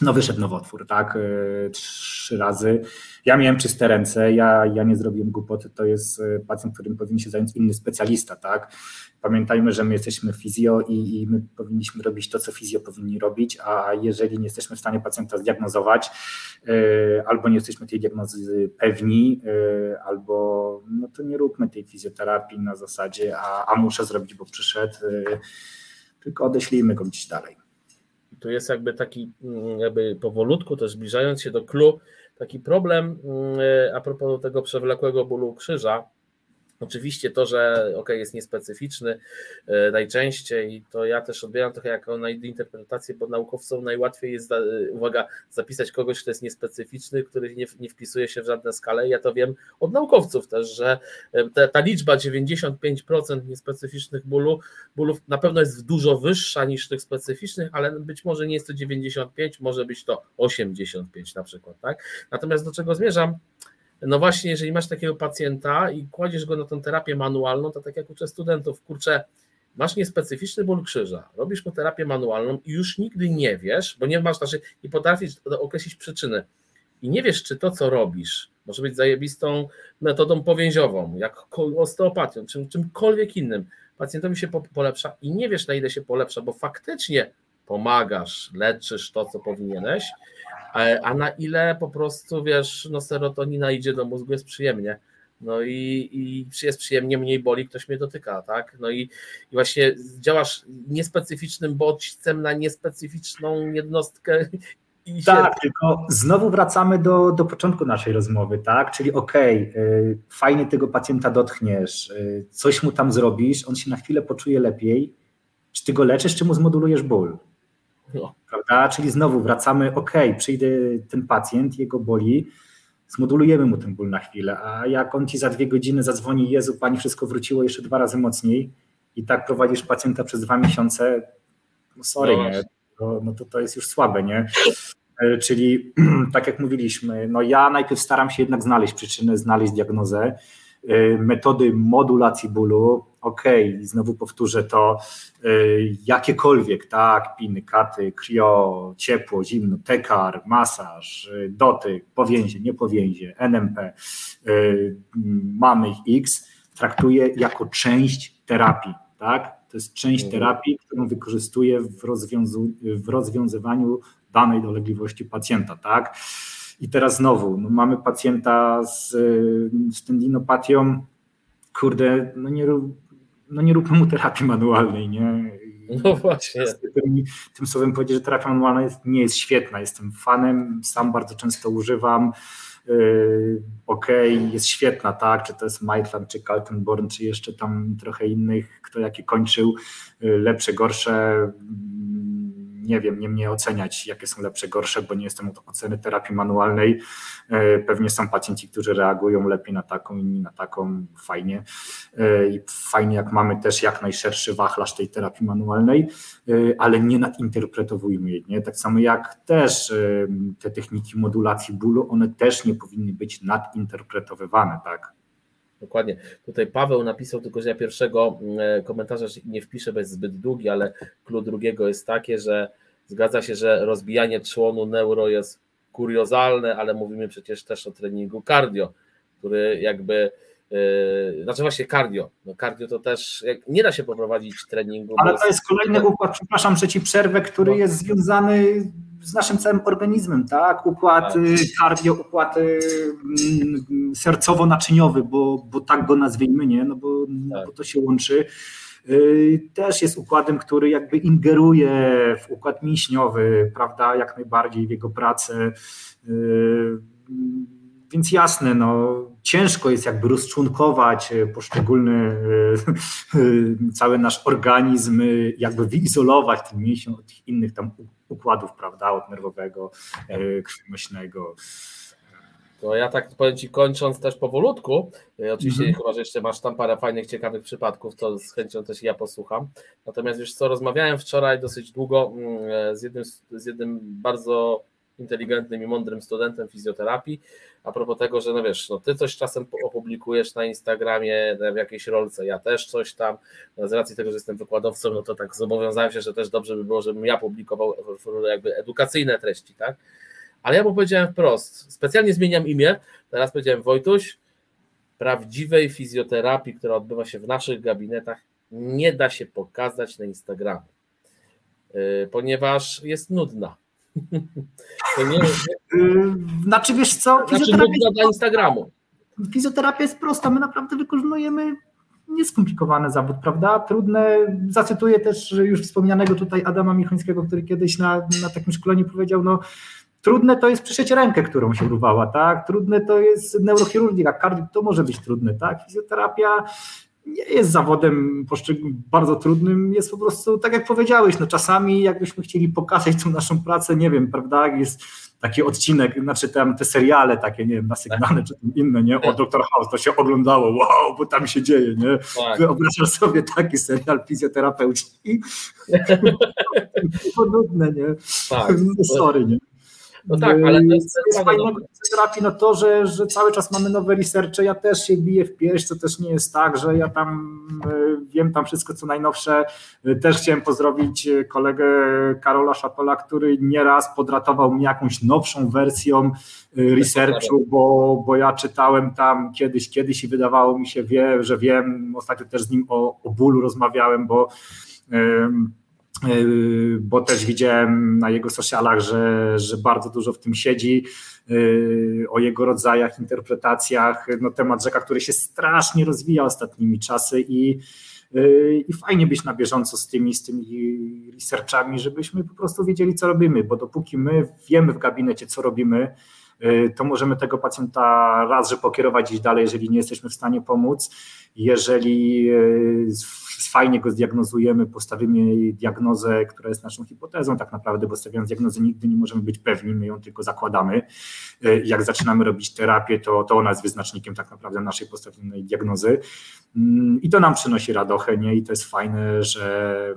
B: no wyszedł nowotwór, tak, e, trzy razy. Ja miałem czyste ręce, ja, ja nie zrobiłem głupoty, to jest e, pacjent, którym powinien się zająć inny specjalista, tak. Pamiętajmy, że my jesteśmy fizjo i, i my powinniśmy robić to, co fizjo powinni robić, a jeżeli nie jesteśmy w stanie pacjenta zdiagnozować, yy, albo nie jesteśmy tej diagnozy pewni, yy, albo no to nie róbmy tej fizjoterapii na zasadzie, a, a muszę zrobić, bo przyszedł, yy, tylko odeślijmy go gdzieś dalej.
A: Tu jest jakby taki, mm, jakby powolutku też zbliżając się do klu, taki problem mm, a propos tego przewlekłego bólu krzyża, Oczywiście to, że ok, jest niespecyficzny e, najczęściej, to ja też odbieram trochę jako interpretację, bo naukowcom najłatwiej jest, uwaga, zapisać kogoś, kto jest niespecyficzny, który nie, nie wpisuje się w żadne skale. Ja to wiem od naukowców też, że e, ta, ta liczba 95% niespecyficznych bólu, bólów na pewno jest dużo wyższa niż tych specyficznych, ale być może nie jest to 95, może być to 85 na przykład, tak? Natomiast do czego zmierzam? No właśnie, jeżeli masz takiego pacjenta i kładziesz go na tę terapię manualną, to tak jak uczę studentów, kurczę, masz niespecyficzny ból krzyża, robisz mu terapię manualną i już nigdy nie wiesz, bo nie masz, znaczy nie potrafisz określić przyczyny i nie wiesz, czy to, co robisz, może być zajebistą metodą powięziową, jak osteopatią, czym, czymkolwiek innym, pacjentowi się polepsza i nie wiesz, na ile się polepsza, bo faktycznie pomagasz, leczysz to, co powinieneś, a na ile po prostu, wiesz, no serotonina idzie do mózgu, jest przyjemnie. No i, i jest przyjemnie, mniej boli, ktoś mnie dotyka, tak? No i, i właśnie działasz niespecyficznym bodźcem na niespecyficzną jednostkę
B: tak, tylko znowu wracamy do, do początku naszej rozmowy, tak? Czyli okej, okay, fajnie tego pacjenta dotkniesz, y, coś mu tam zrobisz, on się na chwilę poczuje lepiej. Czy ty go leczysz, czy mu zmodulujesz ból? Prawda? Czyli znowu wracamy, ok, przyjdzie ten pacjent, jego boli, zmodulujemy mu ten ból na chwilę, a jak on ci za dwie godziny zadzwoni, Jezu, pani wszystko wróciło jeszcze dwa razy mocniej i tak prowadzisz pacjenta przez dwa miesiące, no sorry, no nie, to, no to, to jest już słabe, nie? Czyli tak jak mówiliśmy, no ja najpierw staram się jednak znaleźć przyczynę, znaleźć diagnozę, metody modulacji bólu, ok, znowu powtórzę to, jakiekolwiek, tak, piny, katy, krio, ciepło, zimno, tekar, masaż, dotyk, powięzie, nie powięzie, NMP, mamy ich X, traktuję jako część terapii, tak, to jest część mhm. terapii, którą wykorzystuję w, w rozwiązywaniu danej dolegliwości pacjenta, tak? I teraz znowu, no mamy pacjenta z, z tendinopatią, kurde, no nie, no nie róbmy mu terapii manualnej, nie?
A: No właśnie.
B: Tym, tym słowem powiedzieć, że terapia manualna jest, nie jest świetna. Jestem fanem, sam bardzo często używam. Yy, ok, jest świetna, tak, czy to jest Maitland, czy Kaltenborn, czy jeszcze tam trochę innych, kto jaki kończył, yy, lepsze, gorsze, nie wiem, nie mnie oceniać, jakie są lepsze, gorsze, bo nie jestem od oceny terapii manualnej. E, pewnie są pacjenci, którzy reagują lepiej na taką, inni na taką, fajnie. E, I fajnie, jak mamy też jak najszerszy wachlarz tej terapii manualnej, e, ale nie nadinterpretowujmy jej. Nie? Tak samo jak też te techniki modulacji bólu, one też nie powinny być nadinterpretowywane, tak?
A: Dokładnie. Tutaj Paweł napisał, tylko że ja pierwszego mm, komentarza nie wpiszę, bo jest zbyt długi, ale klucz drugiego jest takie, że zgadza się, że rozbijanie członu neuro jest kuriozalne, ale mówimy przecież też o treningu cardio, który jakby Yy, znaczy właśnie cardio. No cardio to też nie da się poprowadzić treningu.
B: Ale to jest kolejny układ, przepraszam, że ci przerwę, który no. jest związany z naszym całym organizmem, tak? Układ tak. Y, cardio, układ y, mm, sercowo-naczyniowy, bo, bo tak go nazwijmy, nie? No bo, tak. bo to się łączy. Y, też jest układem, który jakby ingeruje w układ mięśniowy, prawda, jak najbardziej w jego pracę. Więc jasne, no, ciężko jest jakby rozczłonkować poszczególny cały nasz organizm, jakby wyizolować ten mięsień od innych tam układów, prawda, od nerwowego, e, krwionośnego.
A: To ja tak powiem Ci, kończąc też powolutku, e, oczywiście mm -hmm. chyba, że jeszcze masz tam parę fajnych, ciekawych przypadków, to z chęcią też ja posłucham. Natomiast już co, rozmawiałem wczoraj dosyć długo mm, e, z jednym, z jednym bardzo inteligentnym i mądrym studentem fizjoterapii, a propos tego, że no wiesz, no ty coś czasem opublikujesz na Instagramie w jakiejś rolce, ja też coś tam, z racji tego, że jestem wykładowcą, no to tak zobowiązałem się, że też dobrze by było, żebym ja publikował jakby edukacyjne treści, tak? Ale ja mu powiedziałem wprost, specjalnie zmieniam imię, teraz powiedziałem Wojtuś, prawdziwej fizjoterapii, która odbywa się w naszych gabinetach, nie da się pokazać na Instagramie, yy, ponieważ jest nudna
B: nie, Znaczy wiesz co,
A: znaczy, fizjoterapia, znaczy, dla Instagramu.
B: fizjoterapia jest prosta, my naprawdę wykonujemy nieskomplikowany zawód, prawda? Trudne, zacytuję też już wspomnianego tutaj Adama Michońskiego, który kiedyś na, na takim szkoleniu powiedział, no trudne to jest przyszyć rękę, którą się urwała, tak? Trudne to jest neurochirurgia, kardio, to może być trudne, tak? Fizjoterapia nie jest zawodem bardzo trudnym, jest po prostu, tak jak powiedziałeś, no czasami jakbyśmy chcieli pokazać tą naszą pracę, nie wiem, prawda, jest taki odcinek, znaczy tam te seriale takie, nie wiem, nasygnane czy tam inne, nie, o Dr. House, to się oglądało, wow, bo tam się dzieje, nie, tak. wyobrażasz sobie taki serial fizjoterapeuci, to nudne, nie, tak. sorry, nie.
A: No tak, ale to jest,
B: jest fajnego terapii no. to, że, że cały czas mamy nowe researche, ja też się biję w pierś, to też nie jest tak, że ja tam e, wiem tam wszystko co najnowsze. E, też chciałem pozdrowić e, kolegę Karola Szapola, który nieraz podratował mi jakąś nowszą wersją researchu, bo, bo ja czytałem tam kiedyś, kiedyś i wydawało mi się, wie, że wiem, ostatnio też z nim o, o bólu rozmawiałem, bo bo też widziałem na jego socialach, że, że bardzo dużo w tym siedzi, yy, o jego rodzajach, interpretacjach. No, temat rzeka, który się strasznie rozwija ostatnimi czasy i, yy, i fajnie być na bieżąco z tymi, z tymi researchami, żebyśmy po prostu wiedzieli, co robimy, bo dopóki my wiemy w gabinecie, co robimy, to możemy tego pacjenta raz, że pokierować gdzieś dalej, jeżeli nie jesteśmy w stanie pomóc. Jeżeli fajnie go zdiagnozujemy, postawimy diagnozę, która jest naszą hipotezą tak naprawdę, bo stawiając diagnozę nigdy nie możemy być pewni, my ją tylko zakładamy. E, jak zaczynamy robić terapię, to, to ona jest wyznacznikiem tak naprawdę naszej postawionej diagnozy mm, i to nam przynosi radochę, nie? I to jest fajne, że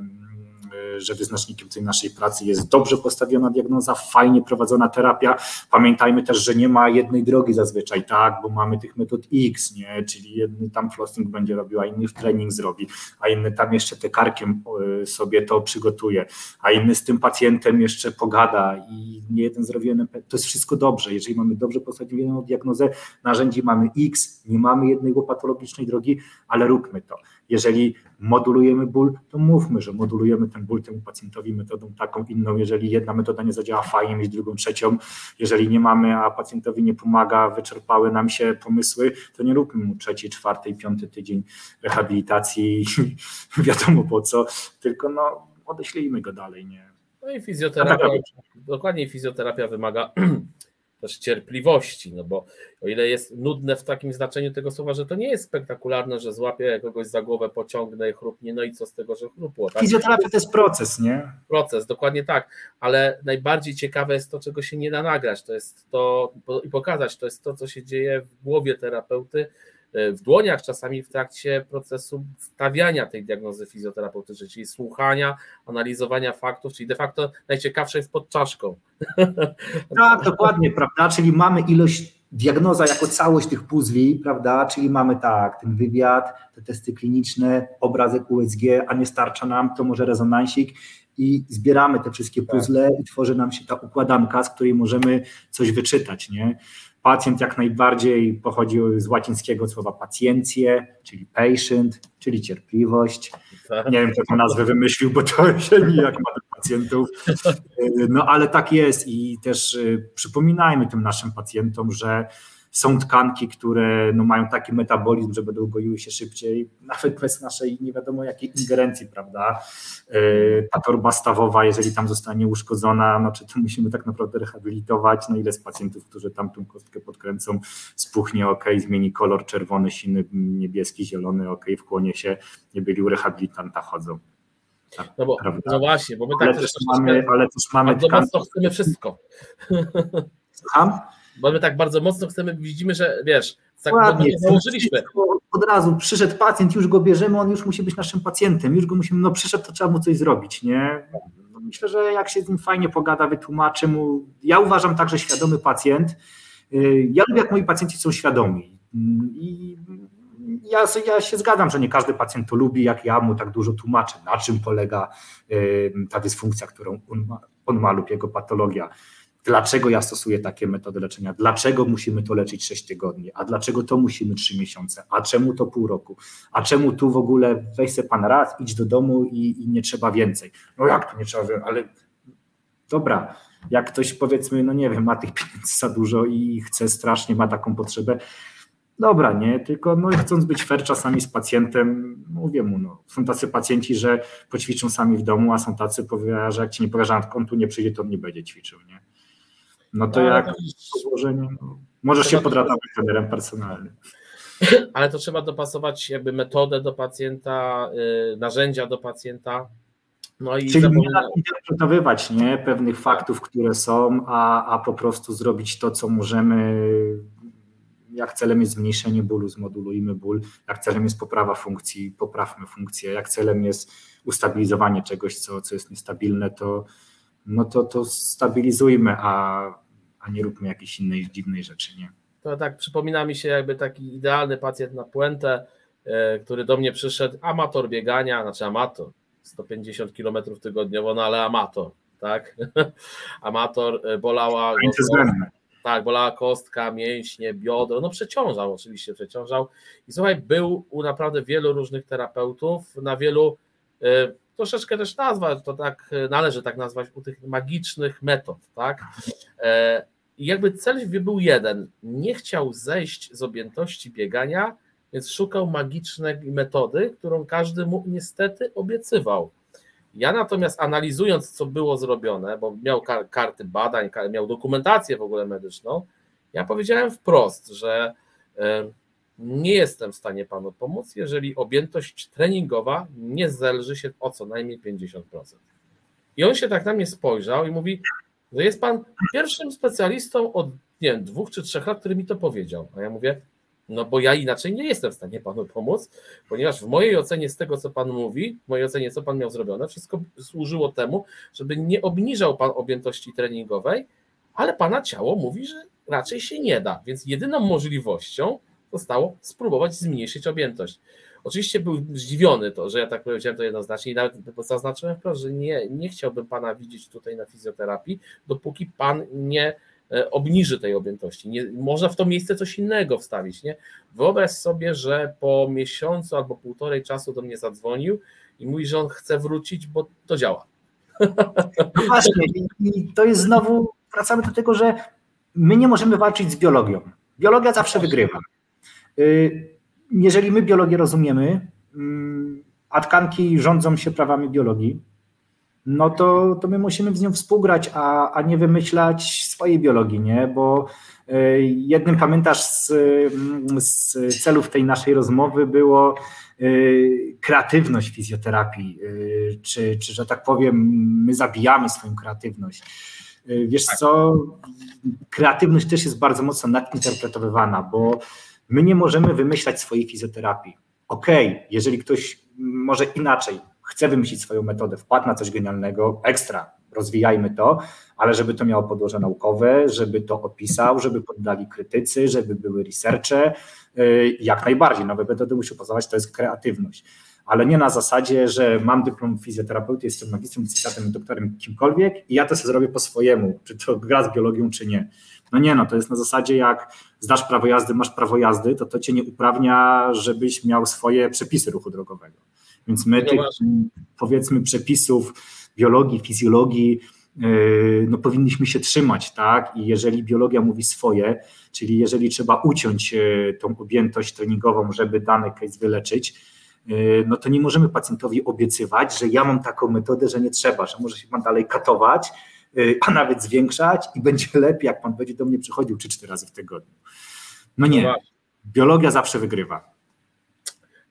B: że wyznacznikiem tej naszej pracy jest dobrze postawiona diagnoza, fajnie prowadzona terapia. Pamiętajmy też, że nie ma jednej drogi zazwyczaj, tak, bo mamy tych metod X, nie? czyli jedny tam flossing będzie robił, a inny w trening zrobi, a inny tam jeszcze te karkiem sobie to przygotuje, a inny z tym pacjentem jeszcze pogada i nie jeden zrobi NP. To jest wszystko dobrze. Jeżeli mamy dobrze postawioną diagnozę, narzędzi mamy X, nie mamy jednej patologicznej drogi, ale róbmy to. Jeżeli modulujemy ból, to mówmy, że modulujemy ten ból temu pacjentowi metodą taką inną. Jeżeli jedna metoda nie zadziała fajnie, mieć drugą, trzecią. Jeżeli nie mamy, a pacjentowi nie pomaga, wyczerpały nam się pomysły, to nie róbmy mu trzeci, czwarty, piąty tydzień rehabilitacji, wiadomo po co, tylko no odeślijmy go dalej, nie.
A: No i fizjoterapia, dokładnie fizjoterapia wymaga też cierpliwości, no bo o ile jest nudne w takim znaczeniu tego słowa, że to nie jest spektakularne, że złapię kogoś za głowę, pociągnę, chrupnie, no i co z tego, że chrupło.
B: Tak? Fizjoterapia to jest proces, nie?
A: Proces, dokładnie tak, ale najbardziej ciekawe jest to, czego się nie da nagrać, to jest to i pokazać, to jest to, co się dzieje w głowie terapeuty, w dłoniach, czasami w trakcie procesu stawiania tej diagnozy fizjoterapeutycznej, czyli słuchania, analizowania faktów, czyli de facto najciekawsze jest pod czaszką.
B: Tak, dokładnie, prawda? Czyli mamy ilość diagnoza jako całość tych puzli, prawda? Czyli mamy tak, ten wywiad, te testy kliniczne, obrazek USG, a nie starcza nam, to może rezonansik i zbieramy te wszystkie tak. puzzle i tworzy nam się ta układanka, z której możemy coś wyczytać, nie? Pacjent jak najbardziej pochodzi z łacińskiego słowa pacjencję, czyli patient, czyli cierpliwość. Nie wiem, kto tę nazwę wymyślił, bo to się nijak ma do pacjentów. No ale tak jest i też y, przypominajmy tym naszym pacjentom, że są tkanki, które no, mają taki metabolizm, że będą goiły się szybciej, nawet bez naszej nie wiadomo jakiej ingerencji, prawda? E, ta torba stawowa, jeżeli tam zostanie uszkodzona, no czy to musimy tak naprawdę rehabilitować, no ile z pacjentów, którzy tam tą kostkę podkręcą, spuchnie, ok, zmieni kolor czerwony, siny, niebieski, zielony, ok, wchłonie się, nie byli u rehabilitanta, chodzą.
A: Tak, no, bo, no właśnie, bo my tak
B: ale też, też mamy, ale też mamy
A: tkanki. chcemy wszystko.
B: Słucham?
A: Bo my tak bardzo mocno chcemy, widzimy, że wiesz, tak Ładnie, założyliśmy.
B: Od razu przyszedł pacjent, już go bierzemy, on już musi być naszym pacjentem, już go musimy, no przyszedł, to trzeba mu coś zrobić, nie? No myślę, że jak się z nim fajnie pogada, wytłumaczy mu, ja uważam tak, że świadomy pacjent, y, ja lubię jak moi pacjenci są świadomi. I ja, ja się zgadzam, że nie każdy pacjent to lubi, jak ja mu tak dużo tłumaczę, na czym polega y, ta dysfunkcja, którą on ma, on ma lub jego patologia dlaczego ja stosuję takie metody leczenia, dlaczego musimy to leczyć 6 tygodni, a dlaczego to musimy 3 miesiące, a czemu to pół roku, a czemu tu w ogóle weź se pan raz, idź do domu i, i nie trzeba więcej. No jak to nie trzeba ale dobra, jak ktoś powiedzmy, no nie wiem, ma tych pieniędzy za dużo i chce strasznie, ma taką potrzebę, dobra, nie, tylko no chcąc być fair czasami z pacjentem, mówię mu, no, są tacy pacjenci, że poćwiczą sami w domu, a są tacy, że jak ci nie powie, że on tu nie przyjdzie, to on nie będzie ćwiczył, nie. No to jak złożenie, no, możesz się podratować trenerem personalnym.
A: Ale to trzeba dopasować jakby metodę do pacjenta, yy, narzędzia do pjenta.
B: No i Czyli nie interpretowywać nie, pewnych faktów, które są, a, a po prostu zrobić to, co możemy. Jak celem jest zmniejszenie bólu, zmodulujmy ból. Jak celem jest poprawa funkcji, poprawmy funkcję. Jak celem jest ustabilizowanie czegoś, co, co jest niestabilne, to, no to, to stabilizujmy, a, a nie róbmy jakiejś innej dziwnej rzeczy, nie?
A: To tak przypomina mi się jakby taki idealny pacjent na puentę, e, który do mnie przyszedł, amator biegania, znaczy amator, 150 km tygodniowo, no ale amator, tak? amator, e, bolała go, tak, bolała kostka, mięśnie, biodro, no przeciążał oczywiście, przeciążał i słuchaj, był u naprawdę wielu różnych terapeutów, na wielu e, troszeczkę też nazwać, to tak e, należy tak nazwać u tych magicznych metod, tak? E, I jakby cel był jeden, nie chciał zejść z objętości biegania, więc szukał magicznej metody, którą każdy mu niestety obiecywał. Ja natomiast analizując, co było zrobione, bo miał karty badań, miał dokumentację w ogóle medyczną, ja powiedziałem wprost, że nie jestem w stanie panu pomóc, jeżeli objętość treningowa nie zelży się o co najmniej 50%. I on się tak na mnie spojrzał i mówi, że jest pan pierwszym specjalistą od nie wiem, dwóch czy trzech lat, który mi to powiedział. A ja mówię, No bo ja inaczej nie jestem w stanie panu pomóc, ponieważ w mojej ocenie z tego, co pan mówi, w mojej ocenie, co pan miał zrobione, wszystko służyło temu, żeby nie obniżał pan objętości treningowej, ale pana ciało mówi, że raczej się nie da. Więc jedyną możliwością zostało spróbować zmniejszyć objętość. Oczywiście był zdziwiony to, że ja tak powiedziałem to jednoznacznie i nawet zaznaczyłem wprost, że nie, nie chciałbym pana widzieć tutaj na fizjoterapii, dopóki pan nie e, obniży tej objętości. Nie, można w to miejsce coś innego wstawić. Nie? Wyobraź sobie, że po miesiącu albo półtorej czasu do mnie zadzwonił i mówi, że on chce wrócić, bo to działa.
B: No właśnie, i to jest znowu, wracamy do tego, że my nie możemy walczyć z biologią. Biologia zawsze wygrywa. Y, jeżeli my biologię rozumiemy, mm, a tkanki rządzą się prawami biologii, no to, to my musimy z nią współgrać, a, a nie wymyślać swojej biologii, nie? Bo y, jednym pamiętasz z, mm, z celów tej naszej rozmowy było y, kreatywność fizjoterapii, czy, czy że tak powiem, my zabijamy swoją kreatywność. Wiesz tak. co, kreatywność też jest bardzo mocno nadinterpretowywana, bo My nie możemy wymyślać swojej fizjoterapii. Okej, okay, jeżeli ktoś może inaczej chce wymyślić swoją metodę, wpadł na coś genialnego, ekstra, rozwijajmy to, ale żeby to miało podłoże naukowe, żeby to opisał, żeby poddali krytycy, żeby były researche, y, jak najbardziej. Nowe metody musi poznawać, to jest kreatywność. Ale nie na zasadzie, że mam dyplom fizjoterapeuty, jestem magistrem, licencjatem, doktorem, kimkolwiek i ja to sobie zrobię po swojemu, czy to gra z biologią, czy nie. No nie, no to jest na zasadzie jak zdasz prawo jazdy, masz prawo jazdy, to to cię nie uprawnia, żebyś miał swoje przepisy ruchu drogowego. Więc my no tych, powiedzmy, przepisów biologii, fizjologii, yy, no powinniśmy się trzymać, tak? I jeżeli biologia mówi swoje, czyli jeżeli trzeba uciąć yy, tą objętość treningową, żeby dany case wyleczyć, yy, no to nie możemy pacjentowi obiecywać, że ja mam taką metodę, że nie trzeba, że może się pan dalej katować, a nawet zwiększać i będzie lepiej, jak pan będzie do mnie przychodził 3-4 razy w tygodniu. No nie, no biologia zawsze wygrywa.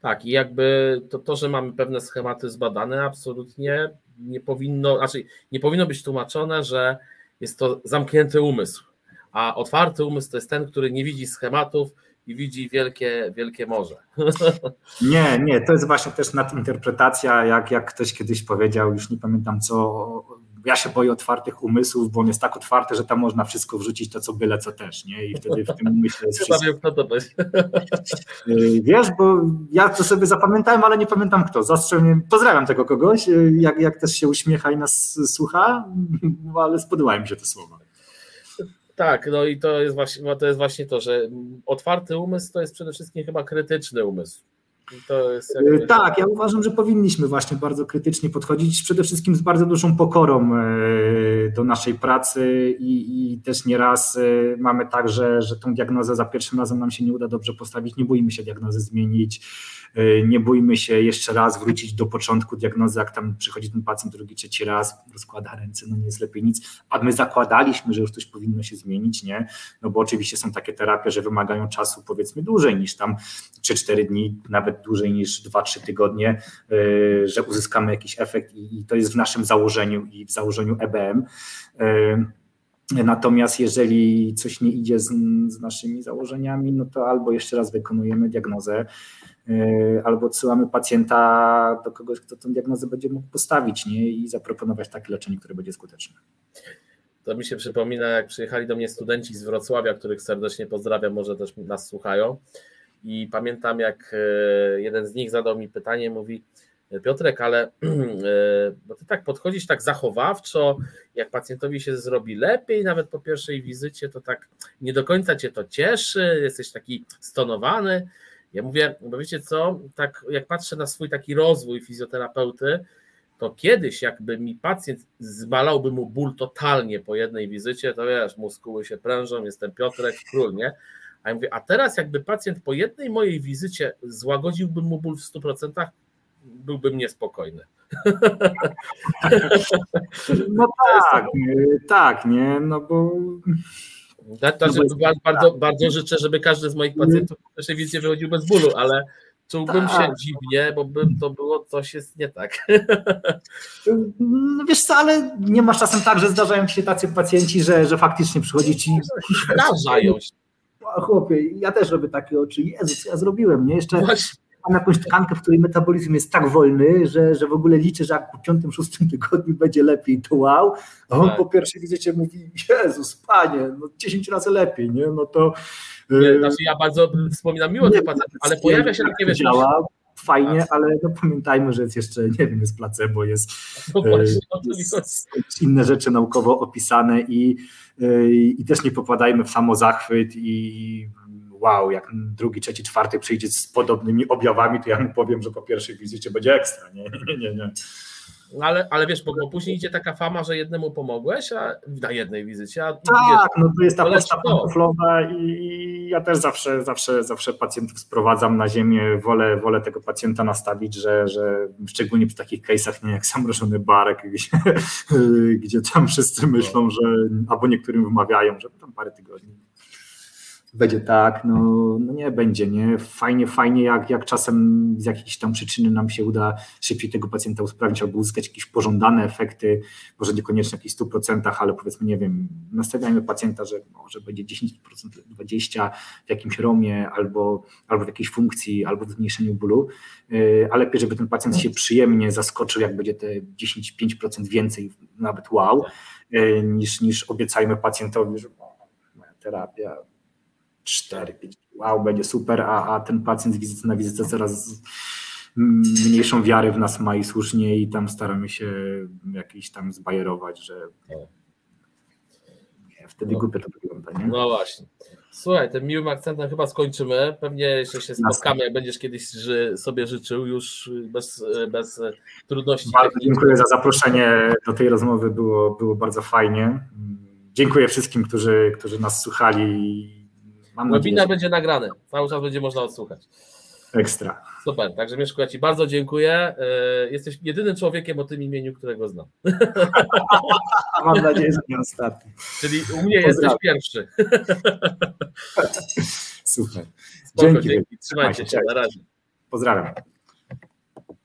A: Tak, i jakby to, to, że mamy pewne schematy zbadane, absolutnie nie powinno, znaczy nie powinno być tłumaczone, że jest to zamknięty umysł, a otwarty umysł to jest ten, który nie widzi schematów i widzi wielkie, wielkie morze.
B: Nie, nie, to jest właśnie też nadinterpretacja, jak, jak ktoś kiedyś powiedział, już nie pamiętam co, ja się boję otwartych umysłów, bo on jest tak otwarty, że tam można wszystko wrzucić, to co byle, co też, nie? I wtedy w tym umyśle jest wszystko. Kto to będzie. Wiesz, bo ja to sobie zapamiętałem, ale nie pamiętam kto. Zastrzel mnie, pozdrawiam tego kogoś, y, jak, jak też się uśmiecha i nas słucha, ale spodobały mi się te słowa.
A: Tak, no i to jest właśnie to, jest właśnie to że otwarty umysł to jest przede wszystkim chyba krytyczny umysł.
B: Tak, ja uważam, że powinniśmy właśnie bardzo krytycznie podchodzić, przede wszystkim z bardzo dużą pokorą e, do naszej pracy i, i też nieraz e, mamy tak, że, że tą diagnozę za pierwszym razem nam się nie uda dobrze postawić, nie boimy się diagnozy zmienić, e, nie bójmy się jeszcze raz wrócić do początku diagnozy, jak tam przychodzi ten pacjent drugi, trzeci raz, rozkłada ręce, no nie jest lepiej nic, a my zakładaliśmy, że już coś powinno się zmienić, nie? No bo oczywiście są takie terapie, że wymagają czasu powiedzmy dłużej niż tam 3-4 dni, nawet dłużej niż 2-3 tygodnie, y, że uzyskamy jakiś efekt i to jest w naszym założeniu i w założeniu EBM. Y, natomiast jeżeli coś nie idzie z, z, naszymi założeniami, no to albo jeszcze raz wykonujemy diagnozę, y, albo odsyłamy pacjenta do kogoś, kto tę diagnozę będzie mógł postawić nie? i zaproponować takie leczenie, które będzie skuteczne.
A: To mi się przypomina, jak przyjechali do mnie studenci z Wrocławia, których serdecznie pozdrawiam, może też nas słuchają. I pamiętam, jak e, jeden z nich zadał mi pytanie, mówi, Piotrek, ale e, bo ty tak podchodzisz tak zachowawczo, jak pacjentowi się zrobi lepiej, nawet po pierwszej wizycie, to tak nie do końca cię to cieszy, jesteś taki stonowany. Ja mówię, bo wiecie co, tak jak patrzę na swój taki rozwój fizjoterapeuty, to kiedyś jakby mi pacjent zbalałby mu ból totalnie po jednej wizycie, to wiesz, muskuły się prężą, jestem Piotrek, król, nie? A ja mówię, a teraz jakby pacjent po jednej mojej wizycie złagodziłby mu ból w 100%, byłbym niespokojny.
B: No tak, tak, nie, no bo...
A: Znaczy, no bardzo, bardzo życzę, żeby każdy z moich pacjentów po pierwszej wizycie wychodził bez bólu, ale czułbym tak. się dziwnie, bo by to było, coś jest nie tak.
B: No wiesz co, ale nie masz czasem tak, że zdarzają się tacy pacjenci, że, że faktycznie przychodzi ci...
A: Zdarzają się
B: chłopie, ja też robię takie oczy, Jezus, ja zrobiłem, nie? Jeszcze mam jakąś tkankę, w której metabolizm jest tak wolny, że, że w ogóle liczę, że jak po piątym, szóstym tygodniu będzie lepiej, to wow, a on tak. po pierwszej wizycie mówi, Jezus, Panie, no 10 razy lepiej, nie? No to...
A: Nie, znaczy ja bardzo wspominam miło tych pacjentów, ale pojawia się takie wiesz,
B: działa, fajnie, ale no pamiętajmy, że jest jeszcze, nie wiem, jest placebo, jest, no właśnie, jest inne rzeczy naukowo opisane i, i też nie popadajmy w samozachwyt i wow, jak drugi, trzeci, czwarty przyjdzie z podobnymi objawami, to ja mu powiem, że po pierwszej wizycie będzie ekstra. Nie, nie, nie. nie.
A: No ale, ale wiesz, bo, bo, później idzie taka fama, że jednemu pomogłeś, a na jednej wizycie. A
B: tak, no to jest ta poczta pantoflowa i ja też zawsze, zawsze, zawsze pacjentów sprowadzam na ziemię, wolę, wolę tego pacjenta nastawić, że, że szczególnie przy takich case'ach, nie jak zamrożony barek, gdzie, gdzie tam wszyscy myślą, że albo niektórym wymawiają, że tam parę tygodni będzie tak, no, no nie będzie, nie? Fajnie, fajnie, jak, jak czasem z jakiejś tam przyczyny nam się uda szybciej tego pacjenta usprawnić albo uzyskać jakieś pożądane efekty, może niekoniecznie w jakichś 100%, ale powiedzmy, nie wiem, nastawiajmy pacjenta, że może będzie 10%, 20% w jakimś romie albo, albo w jakiejś funkcji, albo w zmniejszeniu bólu, y, ale lepiej, żeby ten pacjent się przyjemnie zaskoczył, jak będzie te 10-5% więcej, nawet wow, y, niż, niż obiecajmy pacjentowi, że terapia 4, 5, wow, będzie super, a, a ten pacjent z wizyty na wizytę coraz mniejszą wiarę w nas ma i słusznie i tam staramy się jakiś tam zbajerować, że nie, wtedy no. głupio to wygląda, nie?
A: No właśnie. Słuchaj, tym miłym akcentem chyba skończymy. Pewnie jeszcze się spotkamy, jak będziesz kiedyś ży, sobie życzył, już bez, bez trudności.
B: Bardzo dziękuję za zaproszenie do tej rozmowy, było, było bardzo fajnie. Dziękuję wszystkim, którzy, którzy nas słuchali
A: Mam Webinar będzie nagrany, cały czas będzie można odsłuchać.
B: Ekstra.
A: Super, także Mieszko, ja Ci bardzo dziękuję. E, jesteś jedynym człowiekiem o tym imieniu, którego znam.
B: Mam nadzieję, że nie ostatni.
A: Czyli u mnie jesteś pierwszy.
B: Super.
A: Spoko, dzięki. dzięki. Trzymajcie się, na razie.
B: Pozdrawiam.